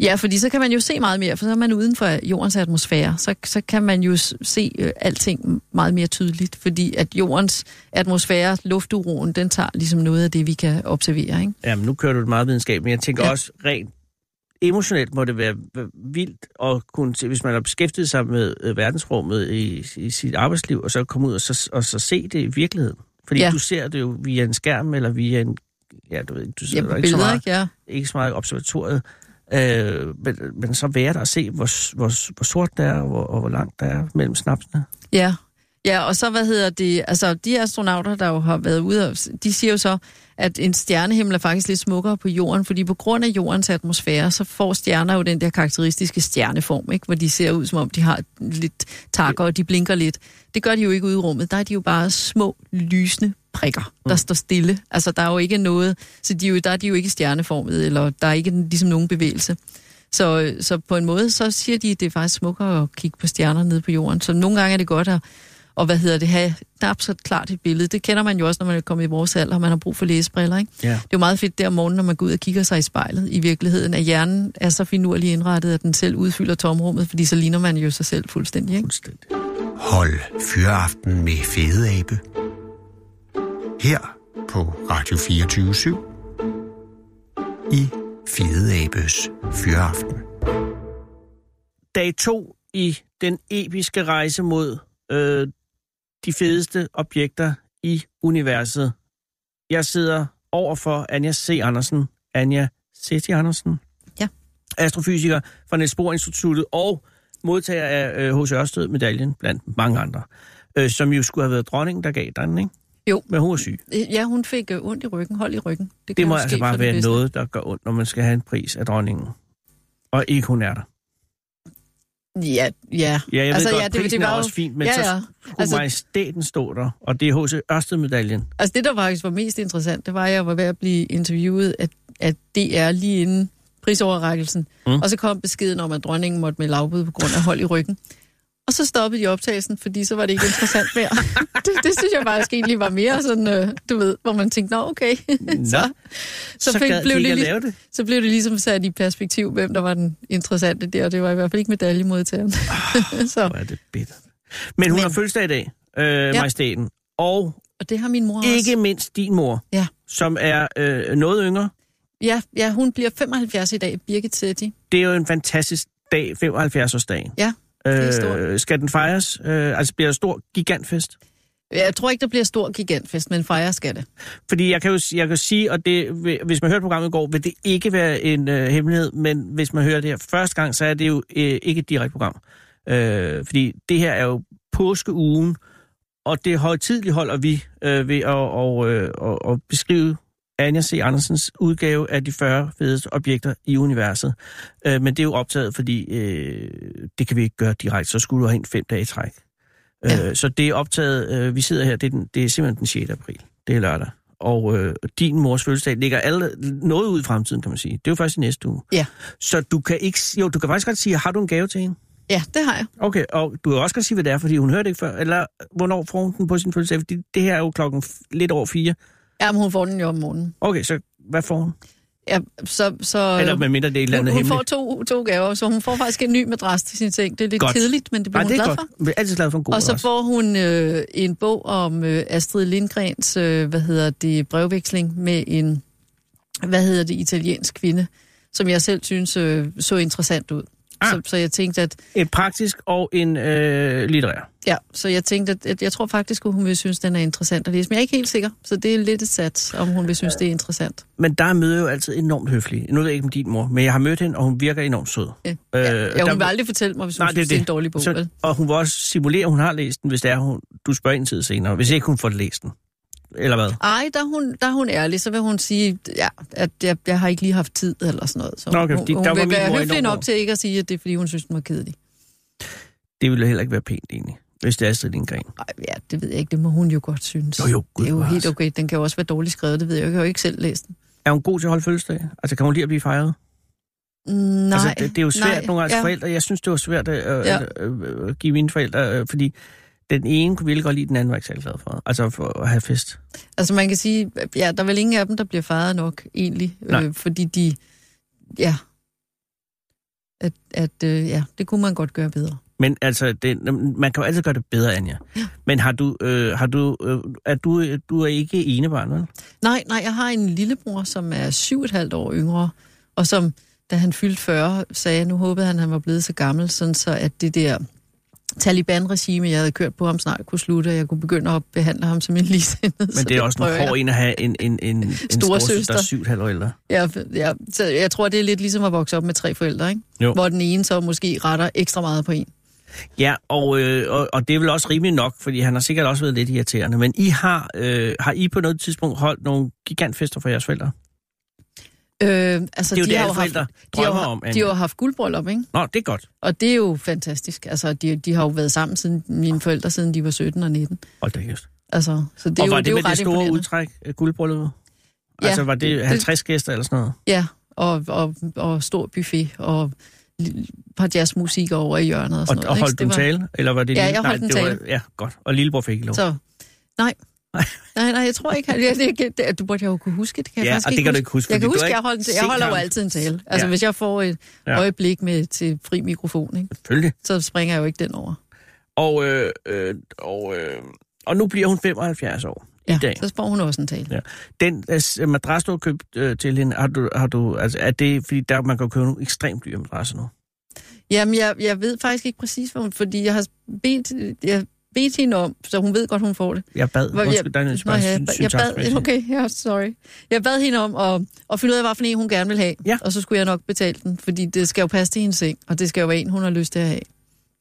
D: Ja, fordi så kan man jo se meget mere, for så er man uden for jordens atmosfære. Så, så kan man jo se øh, alting meget mere tydeligt, fordi at jordens atmosfære, lufturoen, den tager ligesom noget af det, vi kan observere. Ikke?
C: Jamen, nu kører du det meget videnskab, men jeg tænker ja. også rent emotionelt må det være vildt at kunne, hvis man har beskæftiget sig med øh, verdensrummet i, i sit arbejdsliv, og så komme ud og så, og så se det i virkeligheden. Fordi ja. du ser det jo via en skærm, eller via en, ja, du ved, du ser
D: ja,
C: ikke,
D: billeder,
C: så meget,
D: ikke? Ja.
C: ikke så meget observatoriet. Øh, men, men så være der og se, hvor, hvor, hvor sort det er, og hvor, og hvor langt der er mellem snapsene.
D: Ja, ja, og så hvad hedder det, altså de astronauter, der jo har været ude, de siger jo så, at en stjernehimmel er faktisk lidt smukkere på jorden, fordi på grund af jordens atmosfære, så får stjerner jo den der karakteristiske stjerneform, ikke? hvor de ser ud, som om de har lidt takker, og de blinker lidt. Det gør de jo ikke ude i rummet. Der er de jo bare små, lysende prikker, der mm. står stille. Altså, der er jo ikke noget, så de er jo, der er de jo ikke stjerneformet, eller der er ikke ligesom nogen bevægelse. Så, så på en måde, så siger de, at det er faktisk smukkere at kigge på stjerner nede på jorden. Så nogle gange er det godt at, og hvad hedder det, have så klart et billede. Det kender man jo også, når man er kommet i vores alder, og man har brug for læsebriller, ikke?
C: Ja. Det
D: er jo meget fedt der om morgenen, når man går ud og kigger sig i spejlet. I virkeligheden, at hjernen er så finurligt indrettet, at den selv udfylder tomrummet, fordi så ligner man jo sig selv fuldstændig, ikke?
C: Fuldstændig.
A: Hold fyreaften med Fede Abe. Her på Radio 24 i Fede Abes Fyreaften.
C: Dag to i den episke rejse mod øh, de fedeste objekter i universet. Jeg sidder over for Anja C. Andersen. Anja C. Andersen.
D: Ja.
C: Astrofysiker fra Niels Bohr Instituttet og modtager af H.C. Øh, Ørsted-medaljen blandt mange andre. Øh, som jo skulle have været dronningen, der gav den, ikke?
D: Jo.
C: Men hun er syg.
D: Ja, hun fik øh, ondt i ryggen, hold i ryggen.
C: Det, det må altså bare være noget, der gør ondt, når man skal have en pris af dronningen. Og ikke hun er der.
D: Ja, ja.
C: Ja, jeg altså, ved godt, ja, det, det var er også fint, men ja, ja. så skulle altså, majestæten stå der, og det er H.C. Ørsted-medaljen.
D: Altså det, der faktisk var mest interessant, det var, at jeg var ved at blive interviewet at, at er lige inden prisoverrækkelsen. Mm. Og så kom beskeden om, at dronningen måtte med lavbud på grund af hold i ryggen. Og så stoppede de optagelsen, fordi så var det ikke interessant mere. det, det synes jeg faktisk egentlig var mere sådan, øh, du ved, hvor man tænkte, nå okay.
C: Nå, så, så, så, fik, blev det, lige, det.
D: så blev det ligesom sat i perspektiv, hvem der var den interessante der, og det var i hvert fald ikke medaljemodtageren.
C: Oh, så. er det bitter. Men hun Men, har fødselsdag i dag, øh, ja. majestæten. Og,
D: og det har min mor
C: ikke også. mindst din mor,
D: ja.
C: som er øh, noget yngre.
D: Ja, ja, hun bliver 75 i dag, Birgit Setti.
C: Det er jo en fantastisk dag, 75-årsdagen.
D: Ja.
C: Øh, skal den fejres? Øh, altså bliver der stor gigantfest?
D: Jeg tror ikke, der bliver stor gigantfest, men fejre skal det.
C: Fordi jeg kan jo jeg kan sige, og det, hvis man hørte programmet i går, vil det ikke være en øh, hemmelighed, men hvis man hører det her første gang, så er det jo øh, ikke et direkte program. Øh, fordi det her er jo påskeugen, og det højtidligt holder vi øh, ved at og, øh, og, og beskrive Anja C. Andersens udgave af de 40 fedeste objekter i universet. Øh, men det er jo optaget, fordi øh, det kan vi ikke gøre direkte, så skulle du have en fem dage i træk. Øh, ja. Øh, så det er optaget, øh, vi sidder her, det er, den, det er simpelthen den 6. april. Det er lørdag. Og øh, din mors fødselsdag ligger alle, noget ud i fremtiden, kan man sige. Det er jo først i næste uge.
D: Ja.
C: Så du kan ikke, jo, du kan faktisk godt sige, har du en gave til hende?
D: Ja, det har jeg.
C: Okay, og du kan også godt sige, hvad det er, fordi hun hørte ikke før. Eller hvornår får hun den på sin fødselsdag? Fordi det her er jo klokken lidt over fire.
D: Ja, men hun får den jo om morgenen.
C: Okay, så hvad får hun?
D: Ja, så, så
C: Eller med mindre det er et eller
D: hun,
C: andet
D: hun får
C: hemmeligt.
D: to, to gaver, så hun får faktisk en ny madras til sin seng. Det er lidt
C: Godt.
D: kedeligt, men det bliver
C: Nej,
D: hun
C: det er
D: glad
C: godt.
D: for.
C: Jeg er altid glad for en god
D: Og så
C: adresse.
D: får hun øh, en bog om øh, Astrid Lindgrens, øh, hvad hedder det, brevveksling med en, hvad hedder det, italiensk kvinde, som jeg selv synes øh, så interessant ud.
C: Ah.
D: Så, så jeg tænkte, at
C: En praktisk og en øh, litterær.
D: ja, så jeg tænkte, at, at jeg tror faktisk, at hun vil synes, den er interessant at læse. Men jeg er ikke helt sikker, så det er lidt et sats, om hun vil synes, det er interessant.
C: Men der er møder jo altid enormt høflig. Nu ved jeg ikke om din mor, men jeg har mødt hende, og hun virker enormt sød.
D: Ja,
C: Øh,
D: ja, ja
C: der-
D: hun vil aldrig fortælle mig, hvis hun
C: Nej, det er
D: synes, det er en
C: det.
D: dårlig bog.
C: Så,
D: vel?
C: og hun vil også simulere, at hun har læst den, hvis det er, hun, du spørger en tid senere. Hvis ikke hun får læst den. Eller hvad?
D: Ej, der er, hun, der er hun ærlig, så vil hun sige, ja, at jeg, jeg har ikke lige haft tid eller sådan noget. Så
C: Nå, okay,
D: hun,
C: fordi
D: hun
C: der var
D: vil være høflig nok til ikke at sige, at det er, fordi hun synes, den var kedelig.
C: Det ville heller ikke være pænt, egentlig. Hvis det er Astrid Lindgren.
D: Ej, ja, det ved jeg ikke, det må hun jo godt synes.
C: Jo, jo, gud
D: det er jo helt okay, den kan jo også være dårligt skrevet, det ved jeg jo, jeg har jo ikke selv læst den.
C: Er hun god til at holde fødselsdag? Altså, kan hun lide at blive fejret?
D: Mm, Nej,
C: altså, det, det er jo svært
D: nej,
C: nogle gange
D: ja.
C: ja. forældre. Jeg synes, det var svært at,
D: Ja.
C: ja. at, at, at give mine forældre, øh, fordi den ene kunne virkelig godt lide, den anden var ikke særlig glad for. Altså for at have fest.
D: Altså man kan sige, ja, der er vel ingen af dem, der bliver fejret nok, egentlig.
C: Nej.
D: Øh, fordi de, ja, at, at øh, ja, det kunne man godt gøre bedre.
C: Men altså, det, man kan jo altid gøre det bedre, Anja. Ja. Men har du, øh, har du, øh, er du, du er ikke enebarn, vel?
D: Nej, nej, jeg har en lillebror, som er syv et halvt år yngre, og som, da han fyldte 40, sagde, nu håbede han, at han var blevet så gammel, sådan så at det der Taliban-regime, jeg havde kørt på ham snart, kunne slutte, og jeg kunne begynde at behandle ham som en ligesindet.
C: Men det er også en hård en at have en, en, en, en Storesøster. der er syv år ældre.
D: Ja, ja, så jeg tror, det er lidt ligesom at vokse op med tre forældre, ikke?
C: Jo.
D: Hvor den ene så måske retter ekstra meget på en.
C: Ja, og, øh, og, og det er vel også rimeligt nok, fordi han har sikkert også været lidt irriterende. Men I har, øh, har I på noget tidspunkt holdt nogle gigantfester for jeres forældre?
D: Øh, altså,
C: Det er jo
D: de
C: det,
D: har
C: alle forældre
D: haft, de har,
C: drømmer om,
D: De har jo haft guldbryllup, ikke?
C: Nå, det er godt.
D: Og det er jo fantastisk. Altså, de, de har jo været sammen siden mine forældre, siden de var 17 og 19.
C: Hold da kæft.
D: Altså, så det er
C: og
D: jo,
C: var
D: det,
C: det
D: jo
C: med det store udtræk guldbrylluppet?
D: Ja,
C: altså var det
D: det-
C: 50 gæster eller sådan noget?
D: Ja, og, og, og stor buffet, og par jazzmusik over i hjørnet og
C: Og,
D: sådan noget.
C: og holdt du
D: det var-
C: tale? Eller var det
D: Ja,
C: lille-
D: jeg holdt
C: Nej,
D: en
C: det var-
D: tale.
C: Ja, godt. Og lillebror fik ikke lov.
D: Så, nej. Nej, nej, jeg tror ikke, at det, det, du burde jo kunne huske det. Kan jeg
C: Ja,
D: faktisk
C: og det kan du ikke huske,
D: Jeg kan huske, jeg, holdt, jeg holder jo
C: ham.
D: altid en tale. Altså,
C: Ja.
D: hvis jeg får et
C: Ja.
D: øjeblik med til fri mikrofon, ikke,
C: Selvfølgelig.
D: så springer jeg jo ikke den over.
C: Og, øh, øh, og, øh, og nu bliver hun 75 år
D: Ja,
C: i dag.
D: så får hun også en tale.
C: Ja. Den øh, madras, du har købt øh, til hende, har du, har du, altså, er det, fordi der, man kan jo købe nogle ekstremt dyre madrasser nu?
D: Jamen, jeg, jeg ved faktisk ikke præcis, hvad hun... Fordi jeg har bedt, jeg bedt hende om, så hun ved godt, hun får det.
C: Jeg bad,
D: Hvor
C: undskyld, der er en spørgsmål.
D: jeg, jeg bad, okay, ja, sorry. Jeg bad hende om at, at finde ud af, hvad for en hun gerne vil have.
C: Ja.
D: Og så skulle jeg nok betale den, fordi det skal jo passe til hendes seng, og det skal jo være en, hun har lyst til at have.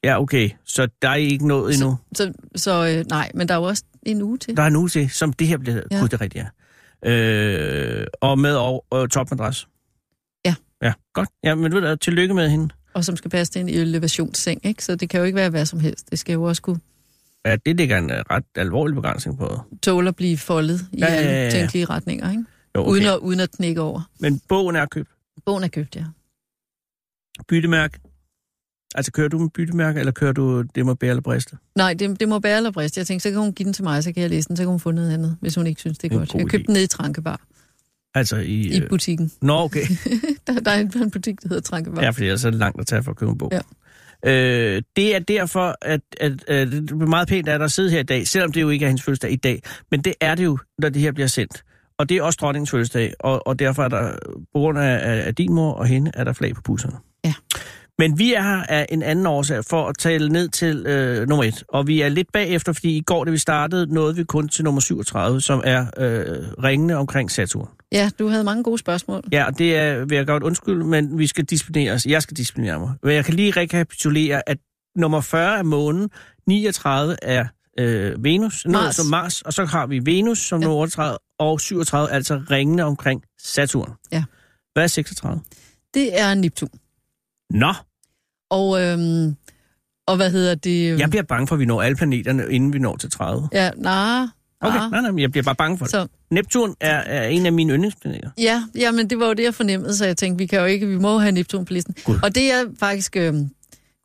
C: Ja, okay. Så der er ikke noget endnu.
D: Så, så øh, nej, men der er jo også en uge til.
C: Der er en uge til, som det her bliver... Ja. Gud, det rigtigt, ja. Øh, og med og, og topmadras.
D: Ja.
C: Ja, godt. Ja, men ved du, tillykke med hende.
D: Og som skal passe til en elevationsseng, ikke? Så det kan jo ikke være hvad som helst. Det skal jo også kunne
C: Ja, det ligger en øh, ret alvorlig begrænsning på.
D: tåle at blive foldet i
C: Ja,
D: alle
C: ja, ja.
D: tænkelige retninger, ikke?
C: Jo, okay.
D: Uden, at, uden at knække over.
C: Men bogen er købt.
D: Bogen er købt, ja.
C: Byttemærke. Altså, kører du med byttemærke, eller kører du det må bære eller briste?
D: Nej, det, det må bære eller briste. Jeg tænkte, så kan hun give den til mig, så kan jeg læse den, så kan hun få noget andet, hvis hun ikke synes, det er
C: En
D: godt.
C: god
D: Jeg købte den nede i Trankebar,
C: Altså i...
D: i
C: Øh...
D: butikken.
C: Nå, okay.
D: Der, der er en, butik, der hedder Trankebar.
C: Ja, fordi ellers er det langt at tage for at købe en bog.
D: Ja.
C: Øh, det er derfor, at, at, at det er meget pænt at der sidde her i dag, selvom det jo ikke er hendes fødselsdag i dag. Men det er det jo, når det her bliver sendt. Og det er også dronningens fødselsdag, og, og derfor er der, på grund af, af, af din mor og hende, er der flag på busserne.
D: Ja.
C: Men vi er her af en anden årsag for at tale ned til øh, nummer et. Og vi er lidt bagefter, fordi i går, da vi startede, nåede vi kun til nummer 37, som er øh, ringende omkring Saturn.
D: Ja, du havde mange gode spørgsmål.
C: Ja, og det er, vil jeg godt undskylde, men vi skal disciplinere os. Jeg skal disciplinere mig. Men jeg kan lige rekapitulere, at nummer 40 er månen, 39 er øh, Venus, Nå,
D: Mars.
C: så Mars, og så har vi Venus som
D: Ja.
C: nummer 38, og 37 altså ringende omkring Saturn.
D: Ja.
C: Hvad er 36?
D: Det er Neptun.
C: Nå,
D: Og, øhm, og hvad hedder det? øhm,
C: jeg bliver bange for, at vi når alle planeterne, inden vi når til 30.
D: Ja, nej.
C: Okay,
D: nej.
C: nej, nej, jeg bliver bare bange for det.
D: Så,
C: Neptun er, er en af mine yndlingsplaneter.
D: ja, ja, men det var jo det, jeg fornemmede, så jeg tænkte, vi kan jo ikke, vi må have Neptun på listen.
C: Gud.
D: Og det er faktisk, øhm,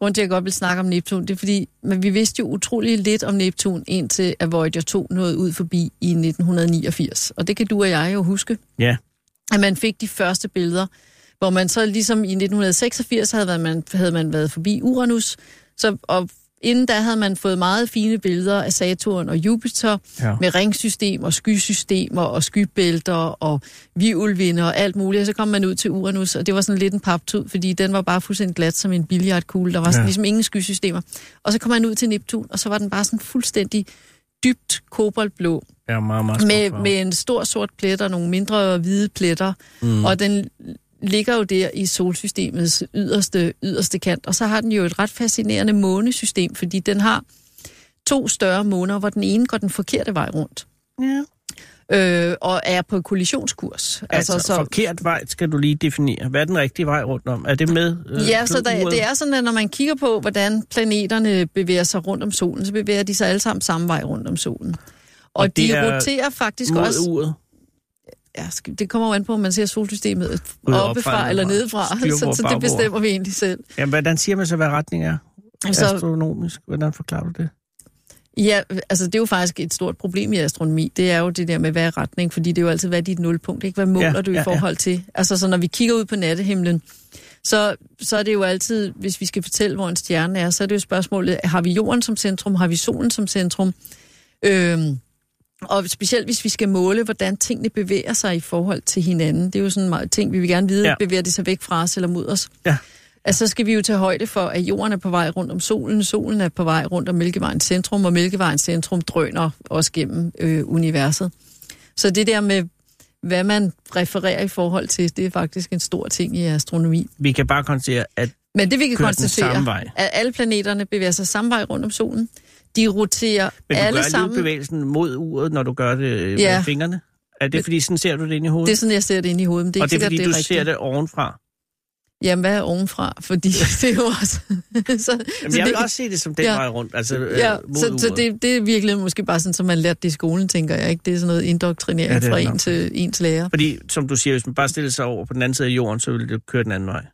D: grund til, at jeg godt vil snakke om Neptun, det er fordi, men vi vidste jo utrolig lidt om Neptun, indtil at Voyager 2 nåede ud forbi i 1989. Og det kan du og jeg jo huske.
C: Ja.
D: at man fik de første billeder, hvor man så ligesom i 1986 havde været, man, havde man været forbi Uranus, så, og inden da havde man fået meget fine billeder af Saturn og Jupiter
C: Ja.
D: med ringsystem og skysystemer og skybælter og virvelvinder og alt muligt. Og så kom man ud til Uranus, og det var sådan lidt en paptud, fordi den var bare fuldstændig glat som en billiardkugle. Der var sådan
C: Ja.
D: ligesom ingen skysystemer. Og så kom man ud til Neptun, og så var den bare sådan fuldstændig dybt koboldblå
C: Ja, meget, meget
D: med, med en stor sort plet og nogle mindre hvide pletter. Mm. Og den ligger jo der i solsystemets yderste, yderste kant. Og så har den jo et ret fascinerende månesystem, fordi den har to større måner, hvor den ene går den forkerte vej rundt.
C: Ja.
D: Øh, og er på kollisionskurs.
C: Altså, altså så... forkert vej skal du lige definere. Hvad er den rigtige vej rundt om? Er det med øh,
D: Ja, så der, det er sådan, at når man kigger på, hvordan planeterne bevæger sig rundt om solen, så bevæger de sig alle sammen samme vej rundt om solen. Og,
C: Og
D: de
C: er
D: roterer faktisk
C: mod
D: også...
C: uret?
D: Ja, det kommer jo an på, om man ser solsystemet oppefra eller
C: nedefra.
D: så, så det bestemmer vi egentlig selv.
C: Jamen, hvordan siger man så, hvad retning er?
D: Så,
C: Astronomisk. Hvordan forklarer du det?
D: ja, altså det er jo faktisk et stort problem i astronomi. Det er jo det der med, hvad er retning, fordi det er jo altid, hvad er dit nulpunkt, ikke? Hvad måler
C: Ja,
D: du i
C: ja, ja.
D: forhold til? Altså så når vi kigger ud på nattehimlen, så, så er det jo altid, hvis vi skal fortælle, hvor en stjerne er, så er det jo spørgsmålet, har vi jorden som centrum, har vi solen som centrum? Øhm, og specielt hvis vi skal måle, hvordan tingene bevæger sig i forhold til hinanden. Det er jo sådan meget ting, vi vil gerne vide,
C: Ja.
D: bevæger de sig væk fra os eller mod os?
C: Ja.
D: Altså, så skal vi jo tage højde for, at jorden er på vej rundt om solen, solen er på vej rundt om Mælkevejens centrum, og Mælkevejens centrum drøner også gennem øh, universet. Så det der med, hvad man refererer i forhold til, det er faktisk en stor ting i astronomi.
C: Vi kan bare konstatere, at
D: Men det vi kan konstatere, at alle planeterne bevæger sig samme vej rundt om solen. De roterer
C: men du
D: alle
C: gør
D: sammen.
C: bevægelsen mod uret, når du gør det øh,
D: Ja.
C: med fingrene. Er det, fordi sådan ser du det inde i hovedet?
D: Det er sådan, jeg ser det inde i hovedet, men det er
C: og det er, fordi
D: det er
C: du
D: rigtigt.
C: ser det ovenfra?
D: Jamen, hvad er ovenfra? Fordi det er jo også... så,
C: Jamen,
D: så
C: jeg vil
D: det,
C: også se det som den
D: Ja.
C: vej rundt, altså øh,
D: ja,
C: mod
D: så, så
C: uret.
D: det, det er virkelig måske bare sådan, som man lærte det i skolen, tænker jeg. ikke. Det er sådan noget indoktrinering
C: Ja, det
D: fra en til ens lærer.
C: Fordi, som du siger, hvis man bare stiller sig over på den anden side af jorden, så vil det køre den anden vej.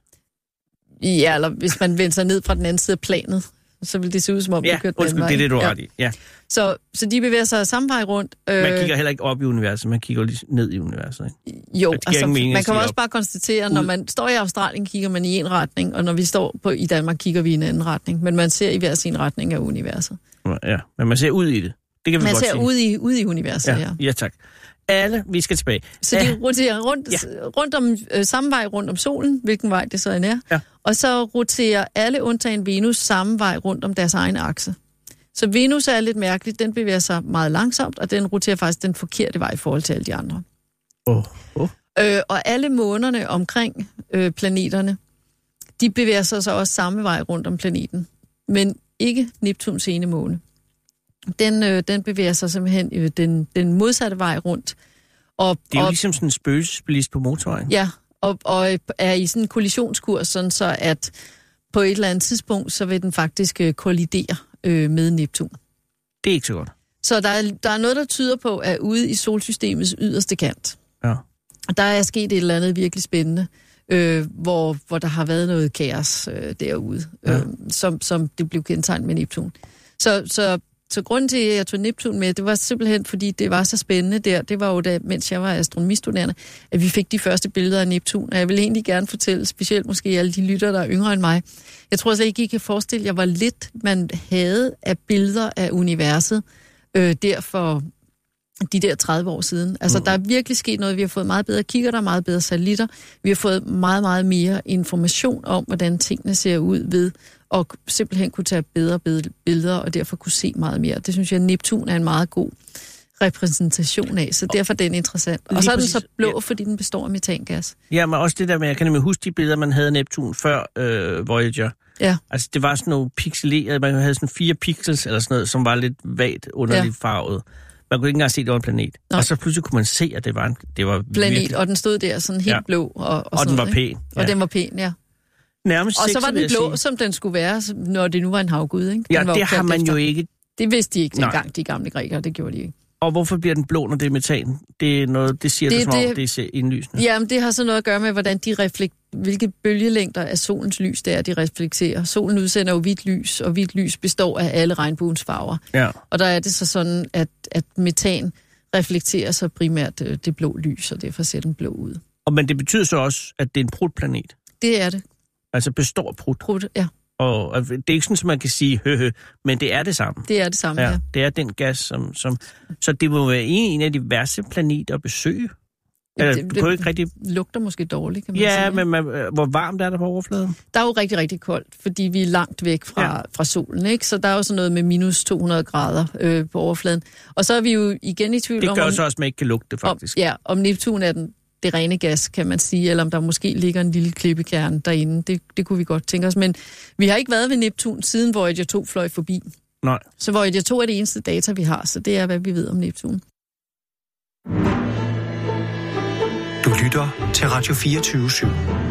D: Ja, eller hvis man vender sig ned fra den anden side af planet, så vil det se ud som om,
C: Ja,
D: det kører den
C: undskyld, det er det, du har ret i. Ja.
D: Så, så de bevæger sig samme vej rundt. Øh,
C: Man kigger heller ikke op i universet, man kigger lige ned i universet. Ikke?
D: Jo, altså,
C: mening
D: man kan også
C: op.
D: bare konstatere, når man står i Australien, kigger man i en retning, og når vi står på, i Danmark, kigger vi i en anden retning. Men man ser i hver sin retning af universet.
C: Ja, men man ser ud i det. Det kan vi
D: Man
C: godt
D: ser
C: sige.
D: ud i, ud i universet, ja.
C: Ja, ja, tak. Alle, vi skal tilbage.
D: Så de roterer rundt,
C: Ja.
D: rundt om øh, samme vej rundt om solen, hvilken vej det så end er.
C: Ja.
D: Og så roterer alle undtagen Venus samme vej rundt om deres egen akse. Så Venus er lidt mærkeligt, den bevæger sig meget langsomt, og den roterer faktisk den forkerte vej i forhold til alle de andre.
C: Åh, åh.
D: Øh, og alle månerne omkring øh, planeterne, de bevæger sig så også samme vej rundt om planeten. Men ikke Neptuns ene måne. Den, øh, den bevæger sig simpelthen øh, den, den modsatte vej rundt. Og,
C: Det er jo
D: og,
C: ligesom sådan en spøgelsesbilist på motorvejen.
D: Ja, og, og er i sådan en kollisionskurs, sådan så at på et eller andet tidspunkt, så vil den faktisk øh, kollidere øh, med Neptun.
C: Det er ikke så godt.
D: Så der er, der er noget, der tyder på, at ude i solsystemets yderste kant,
C: Ja.
D: der er sket et eller andet virkelig spændende, øh, hvor, hvor der har været noget kaos øh, derude,
C: Ja.
D: øh, som, som det blev kendetegnet med Neptun. Så, så, så grunden til, at jeg tog Neptun med, det var simpelthen, fordi det var så spændende der. Det var jo da, mens jeg var astronomistuderende, at vi fik de første billeder af Neptun. Og jeg vil egentlig gerne fortælle, specielt måske alle de lytter, der er yngre end mig. Jeg tror slet ikke, I kan forestille jer, hvor lidt man havde af billeder af universet øh, der for de der 30 år siden. Altså, mm. der er virkelig sket noget. Vi har fået meget bedre kigger, der er meget bedre satellitter. Vi har fået meget, meget mere information om, hvordan tingene ser ud ved at simpelthen kunne tage bedre billeder, og derfor kunne se meget mere. Det synes jeg, Neptun er en meget god repræsentation af, så derfor er den interessant. Og så er den så blå,
C: Ja.
D: fordi den består af metangas.
C: Ja, men også det der med, jeg kan nemlig huske de billeder, man havde af Neptun før øh, Voyager.
D: Ja.
C: Altså, det var sådan nogle pixelerede, man havde sådan fire pixels eller sådan noget, som var lidt vagt underligt
D: Ja.
C: farvet. Man kunne ikke engang se, at det var en planet.
D: Nej.
C: Og så pludselig kunne man se, at det var en det var
D: Planet,
C: virkelig,
D: og den stod der sådan helt
C: Ja.
D: ja. blå. Og, og,
C: og
D: sådan
C: den var
D: noget, ikke?
C: pæn.
D: Og den var pæn, ja.
C: Nærmest
D: Og så var den blå, som den skulle være, når det nu var en havgud, ikke? Den
C: Ja,
D: var
C: det har man
D: efter.
C: jo ikke.
D: Det vidste de ikke
C: Nej.
D: dengang, de gamle grækere. Det gjorde de ikke.
C: Og hvorfor bliver den blå, når det er metan? Det, er noget, det siger det,
D: Det-
C: som om,
D: det-
C: det er indlysende.
D: Jamen, det har så noget at gøre med, hvordan de reflekt, hvilke bølgelængder af solens lys det er, de reflekterer. Solen udsender jo hvidt lys, og hvidt lys består af alle regnbuens farver.
C: Ja.
D: Og der er det så sådan, at, at metan reflekterer så primært øh, det blå lys, og derfor ser den blå ud.
C: Og men det betyder så også, at det er en prutplanet.
D: Det er det.
C: Altså består af prut.
D: Prut, ja,
C: Og og det er ikke sådan, at man kan sige hø, hø men det er det samme.
D: det er det samme, ja.
C: Ja, det er den gas, som... som så det må være en, en af de værste planeter at besøge. Eller,
D: det-
C: jo ikke rigtig...
D: Lugter måske dårligt, kan man
C: Ja,
D: sige.
C: men man, hvor varmt er der på overfladen?
D: Der er jo rigtig, rigtig koldt, fordi vi er langt væk fra,
C: Ja.
D: ja. fra solen, ikke? Så der er jo sådan noget med minus 200 grader øh, på overfladen. Og så er vi jo igen i tvivl
C: Det
D: om,
C: gør
D: om,
C: så også, at man ikke kan lugte det,
D: om,
C: faktisk.
D: ja, om Neptun er den, det rene gas, kan man sige, eller om der måske ligger en lille klippekerne derinde. Det, det kunne vi godt tænke os. Men vi har ikke været ved Neptun, siden Voyager 2 fløj forbi.
C: Nej.
D: Så Voyager 2 er det eneste data, vi har, så det er, hvad vi ved om Neptun.
A: Du lytter til Radio 24 /7.